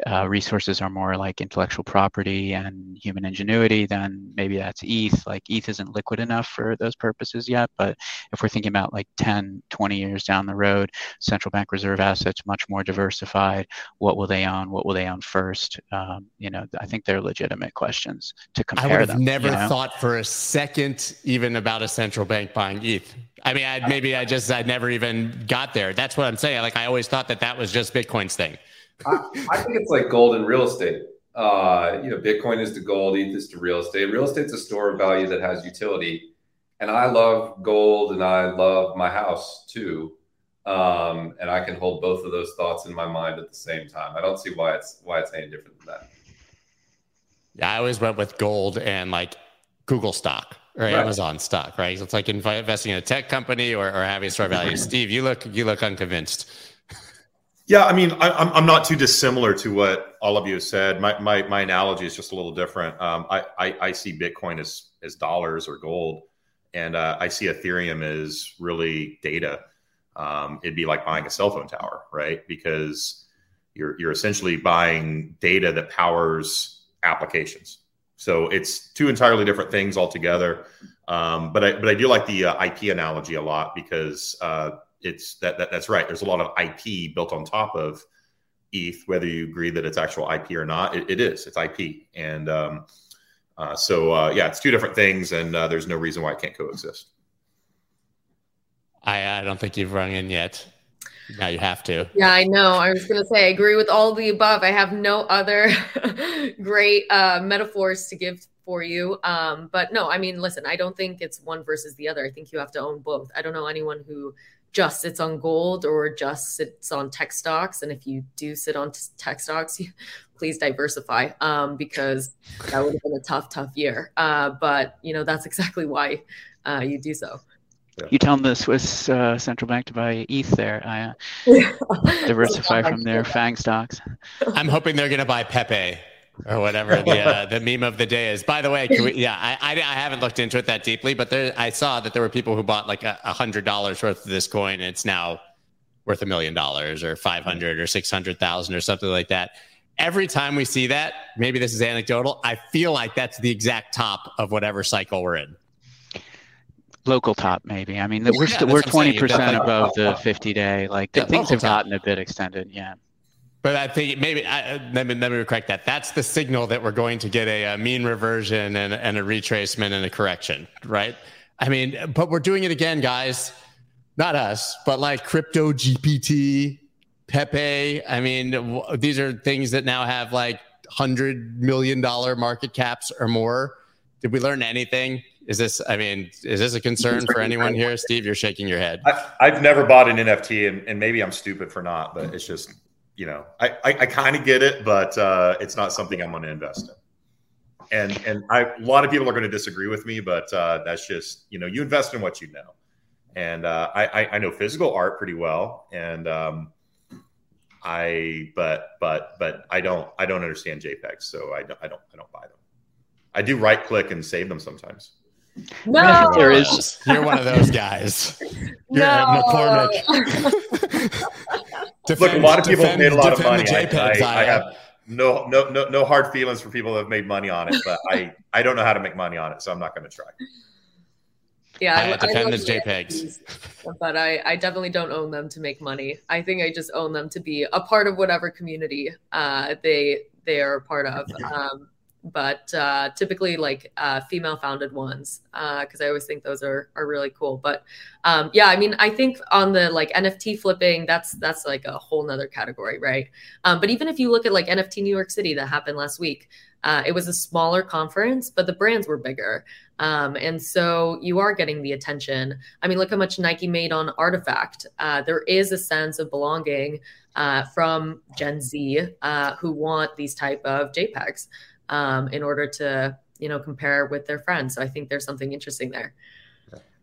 uh, resources are more like intellectual property and human ingenuity, then maybe that's ETH. Like ETH isn't liquid enough for those purposes yet, but if we're thinking about like 10, 20 years down the road, central bank reserve assets much more diverse diversified? What will they own? What will they own first? Um, you know, I think they're legitimate questions to compare. I would have them, never you know? thought for a second even about a central bank buying ETH. I mean, I, maybe I just I never even got there. That's what I'm saying. Like I always thought that that was just Bitcoin's thing. I, I think it's like gold and real estate. Uh, you know, Bitcoin is to gold, ETH is to real estate. Real estate's a store of value that has utility. And I love gold and I love my house too um, and I can hold both of those thoughts in my mind at the same time. I don't see why it's why it's any different than that. Yeah, I always went with gold and like Google stock or right. Amazon stock, right? So it's like investing in a tech company or, or having store value. Steve, you look you look unconvinced. Yeah, I mean, I, am I'm not too dissimilar to what all of you have said. My my, my analogy is just a little different. Um, I, I, I see Bitcoin as as dollars or gold, and uh, I see Ethereum as really data um, it'd be like buying a cell phone tower, right? Because you're you're essentially buying data that powers applications. So it's two entirely different things altogether. Um, but I but I do like the uh, IP analogy a lot because uh, it's that, that that's right. There's a lot of IP built on top of ETH, whether you agree that it's actual IP or not. it, it is. It's IP, and um, uh, so uh, yeah, it's two different things, and uh, there's no reason why it can't coexist. I, I don't think you've rung in yet. Now you have to. Yeah, I know. I was going to say, I agree with all the above. I have no other great uh, metaphors to give for you. Um, but no, I mean, listen, I don't think it's one versus the other. I think you have to own both. I don't know anyone who just sits on gold or just sits on tech stocks. And if you do sit on tech stocks, you, please diversify um, because that would have been a tough, tough year. Uh, but, you know, that's exactly why uh, you do so. Yeah. You tell them the Swiss uh, central bank to buy ETH there. I uh, diversify from their FANG stocks. I'm hoping they're going to buy Pepe or whatever the uh, the meme of the day is. By the way, we, yeah, I, I, I haven't looked into it that deeply, but there I saw that there were people who bought like a hundred dollars worth of this coin, and it's now worth a million dollars or five hundred or six hundred thousand or something like that. Every time we see that, maybe this is anecdotal. I feel like that's the exact top of whatever cycle we're in local top maybe. I mean, we're yeah, we're twenty percent above the fifty day. Like yeah, things have gotten a bit extended. Yeah. But I think maybe I, uh, let, me, let me correct that. That's the signal that we're going to get a, a mean reversion and, and a retracement and a correction, right? I mean, but we're doing it again, guys. Not us, but like crypto GPT, Pepe. I mean, w- these are things that now have like hundred million dollar market caps or more. Did we learn anything? Is this, I mean, is this a concern for anyone here? Steve, you're shaking your head. I, have never bought an NFT, and, and, maybe I'm stupid for not, but it's just, you know, I, I, I kind of get it, but uh, it's not something I'm going to invest in. And and I, a lot of people are going to disagree with me, but uh, that's just, you know, you invest in what you know. And uh, I, I know physical art pretty well, and um, I but but but I don't I don't understand JPEGs, so I don't I don't I don't buy them. I do right click and save them sometimes. No, there is. You're one of those guys. You're no. McCormick. Look, a lot of people have made a lot of money. defend the I, JPEGs, I, I have no no no no hard feelings for people that have made money on it, but I I don't know how to make money on it, so I'm not going to try. Yeah, I defend love the the JPEGs. NFTs, but I, I definitely don't own them to make money. I think I just own them to be a part of whatever community uh, they they are a part of. Um, but uh, typically, like uh, female founded ones, because I always think those are are really cool. But um, yeah, I mean, I think on the like NFT flipping, that's that's like a whole nother category, right? Um, but even if you look at like NFT New York City that happened last week, uh, it was a smaller conference, but the brands were bigger. Um, and so you are getting the attention. I mean, look how much Nike made on RTFKT. Uh, there is a sense of belonging uh, from Gen Z uh, who want these type of JPEGs um, in order to, you know, compare with their friends. So I think there's something interesting there.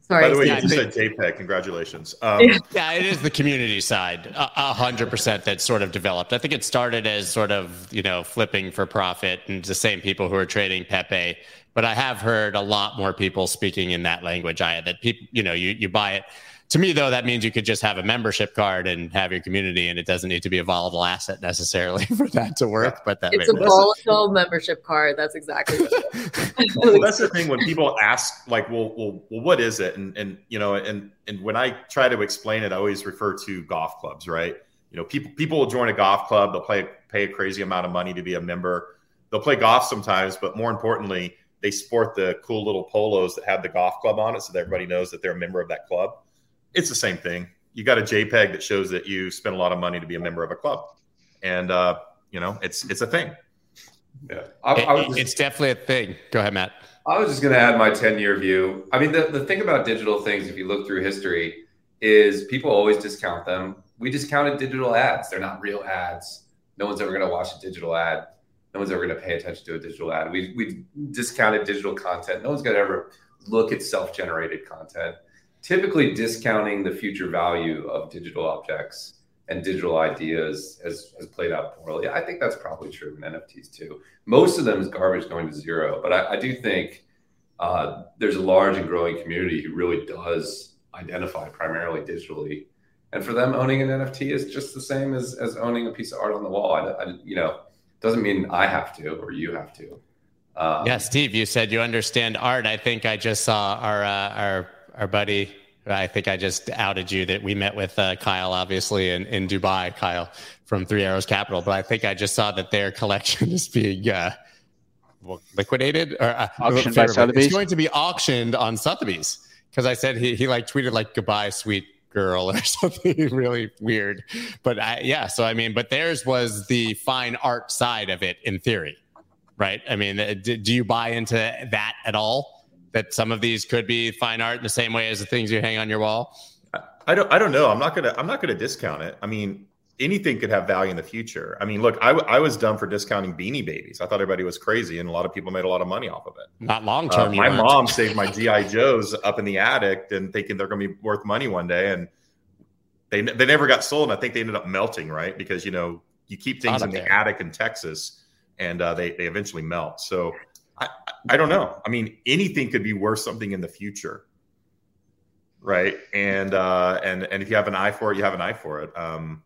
Sorry. By the way, Yeah, you just said JPEG. Congratulations. Um, Yeah. Yeah, it is the community side, a a hundred percent. That sort of developed. I think it started as sort of you know flipping for profit, and the same people who are trading Pepe. But I have heard a lot more people speaking in that language. I that people, you know, you you buy it. To me, though, that means you could just have a membership card and have your community, and it doesn't need to be a volatile asset necessarily for that to work. But that it's a makes- volatile membership card. That's exactly what well, that's the thing when people ask like well, well well what is it? And and you know and and when i try to explain it i always refer to golf clubs right? You know people people will join a golf club they'll play pay a crazy amount of money to be a member. They'll play golf sometimes but more importantly they sport the cool little polos that have the golf club on it so that everybody knows that they're a member of that club it's the same thing you got a jpeg that shows that you spent a lot of money to be a member of a club and uh you know it's it's a thing Yeah, I, I was just, it's definitely a thing. Go ahead, Matt. I was just going to add my 10 year view. I mean, the, the thing about digital things, if you look through history, is people always discount them. We discounted digital ads. They're not real ads. No one's ever going to watch a digital ad. No one's ever going to pay attention to a digital ad. We, we discounted digital content. No one's going to ever look at self generated content. Typically, discounting the future value of digital objects and digital ideas has, has played out poorly. I think that's probably true in NFTs too. Most of them is garbage going to zero, but I, I do think uh, there's a large and growing community who really does identify primarily digitally. And for them, owning an NFT is just the same as, as owning a piece of art on the wall. I, I you know, doesn't mean I have to or you have to. Um, Yeah, Steve, you said you understand art. I think I just saw our uh, our our buddy. I think I just outed you that we met with uh, Kyle, obviously in, in Dubai. Kyle from Three Arrows Capital, but I think I just saw that their collection is being uh, well, liquidated or uh, Auctioned by It's going to be auctioned on Sotheby's because I said he he like tweeted like goodbye, sweet girl or something really weird. But I, yeah, so I mean, but theirs was the fine art side of it in theory right? I mean, uh, do you buy into that at all? That some of these could be fine art in the same way as the things you hang on your wall? I don't. I don't know. I'm not gonna. I'm not gonna discount it. I mean, anything could have value in the future. I mean, look, I, was dumb for discounting Beanie Babies. I thought everybody was crazy, and a lot of people made a lot of money off of it. Not long Uh, term. my mom saved my GI Joes up in the attic, and thinking they're going to be worth money one day, and they they never got sold. And I think they ended up melting, right? Because you know you keep things in the there. attic in Texas, and uh, they they eventually melt. So I I don't know. I mean, anything could be worth something in the future, right? And uh, and and if you have an eye for it, you have an eye for it. Um,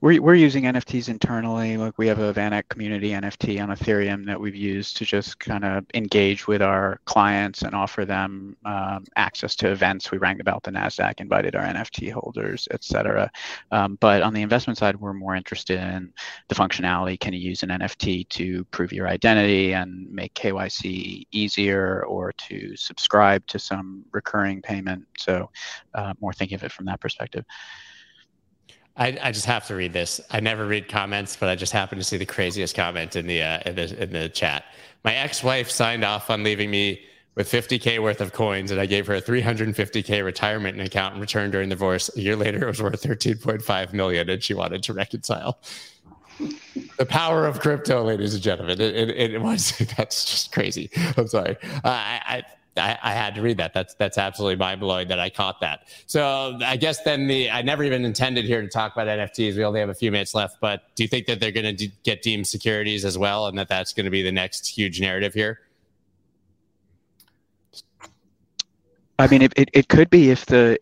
We're, we're using NFTs internally. Like we have a VanEck community NFT on Ethereum that we've used to just kind of engage with our clients and offer them um, access to events. We rang the bell at the NASDAQ, invited our NFT holders, et cetera. Um, but on the investment side, we're more interested in the functionality. Can you use an NFT to prove your identity and make KYC easier or to subscribe to some recurring payment? So uh, more thinking of it from that perspective. I, I just have to read this. I never read comments, but I just happened to see the craziest comment in the uh, in the in the chat. My ex-wife signed off on leaving me with 50k worth of coins, and I gave her a 350k retirement account in return during the divorce. A year later, it was worth 13.5 million, and she wanted to reconcile. The power of crypto, ladies and gentlemen. It, it, it was that's just crazy. I'm sorry. Uh, I, I I, had to read that. That's that's absolutely mind blowing that I caught that. So I guess then the I never even intended here to talk about NFTs. We only have a few minutes left, but do you think that they're going to get deemed securities as well, and that that's going to be the next huge narrative here? I mean, it, it, it could be if the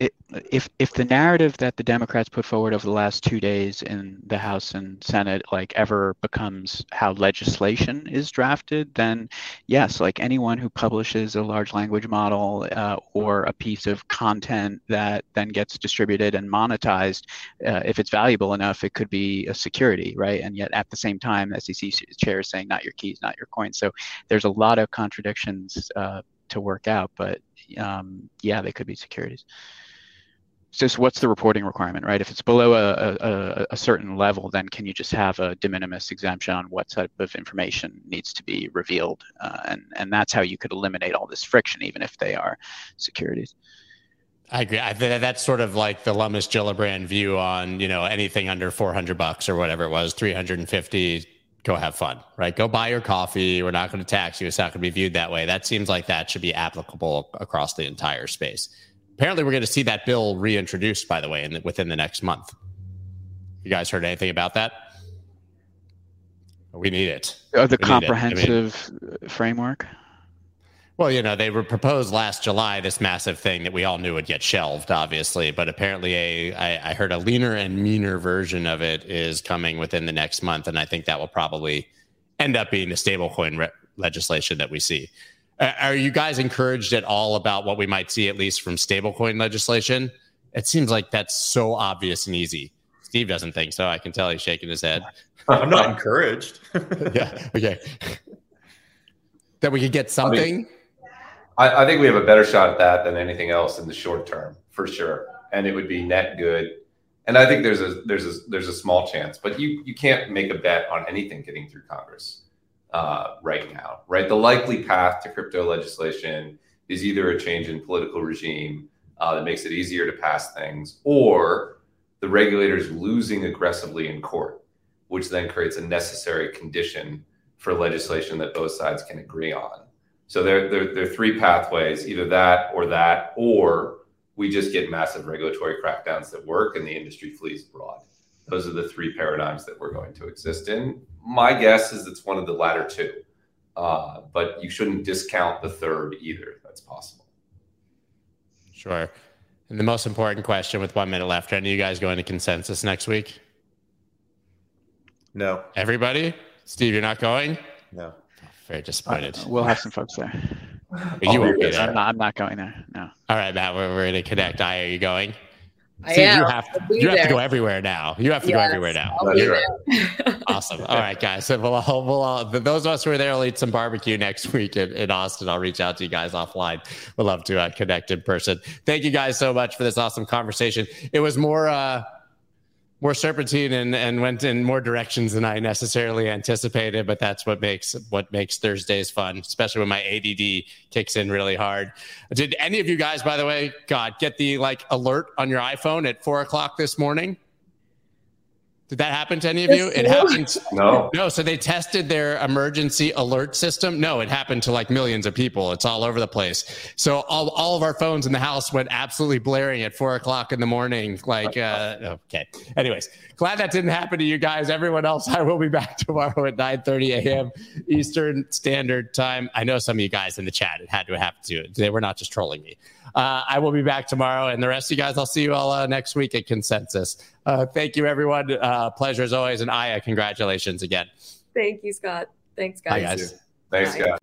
if if the narrative that the Democrats put forward over the last two days in the House and Senate like ever becomes how legislation is drafted, then yes, like anyone who publishes a large language model uh, or a piece of content that then gets distributed and monetized, uh, if it's valuable enough, it could be a security, right? And yet at the same time, SEC chair is saying not your keys, not your coins. So there's a lot of contradictions uh, to work out, but um, yeah, they could be securities. So, what's the reporting requirement, right? If it's below a, a, a, certain level, then can you just have a de minimis exemption on what type of information needs to be revealed? Uh, and, and that's how you could eliminate all this friction, even if they are securities. I agree. I, that's sort of like the Lummis Gillibrand view on, you know, anything under 400 bucks or whatever it was, 350 go have fun, right? Go buy your coffee. We're not going to tax you. It's not going to be viewed that way. That seems like that should be applicable across the entire space. Apparently, we're going to see that bill reintroduced, by the way, in the, within the next month. You guys heard anything about that? We need it. Oh, the we comprehensive I mean, uh, framework. Well, you know, they were proposed last July, this massive thing that we all knew would get shelved, obviously. But apparently, a I, I heard a leaner and meaner version of it is coming within the next month, and I think that will probably end up being the stablecoin re- legislation that we see. Uh, are you guys encouraged at all about what we might see, at least from stablecoin legislation? It seems like that's so obvious and easy. Steve doesn't think so. I can tell he's shaking his head. I'm not encouraged. yeah. Okay. that we could get something. I mean, I, I think we have a better shot at that than anything else in the short term, for sure. And it would be net good. And I think there's a there's a there's a small chance, but you you can't make a bet on anything getting through Congress uh, right now, right? The likely path to crypto legislation is either a change in political regime uh, that makes it easier to pass things, or the regulators losing aggressively in court, which then creates a necessary condition for legislation that both sides can agree on. So there, there, there are three pathways, either that or that, or we just get massive regulatory crackdowns that work and the industry flees abroad. Those are the three paradigms that we're going to exist in. My guess is it's one of the latter two, uh, but you shouldn't discount the third either. That's possible. Sure. And the most important question with one minute left: Are any of you guys going to consensus next week? No. Everybody? Steve, you're not going? No. Very disappointed. Uh, we'll have some folks there. you won't be there. I'm not, I'm not, going there. No. All right, Matt. We're, we're going to connect. I are you going? I See, am. You have, to, you have to go everywhere now. You have to yes, go everywhere now. awesome. All right, guys. So we'll all, we'll all, those of us who are there will eat some barbecue next week in, in Austin. I'll reach out to you guys offline. We'd love to uh, connect in person. Thank you guys so much for this awesome conversation. It was more. Uh, more serpentine and, and went in more directions than I necessarily anticipated. But that's what makes what makes Thursdays fun, especially when my ADD kicks in really hard. Did any of you guys, by the way, God, get the like alert on your iPhone at four o'clock this morning? Did that happen to any of you? It happened. No. No. So they tested their emergency alert system. No, it happened to like millions of people. It's all over the place. So all, all of our phones in the house went absolutely blaring at four o'clock in the morning. Like, uh, okay. Anyways, glad that didn't happen to you guys. Everyone else, I will be back tomorrow at 9 30 a.m. Eastern Standard Time. I know some of you guys in the chat, it had to happen to. They were not just trolling me. Uh, I will be back tomorrow. And the rest of you guys, I'll see you all uh, next week at Consensus. Uh, thank you, everyone. Uh, pleasure as always. And Aya, congratulations again. Thank you, Scott. Thanks, guys. Bye, guys. Thanks, Bye. guys.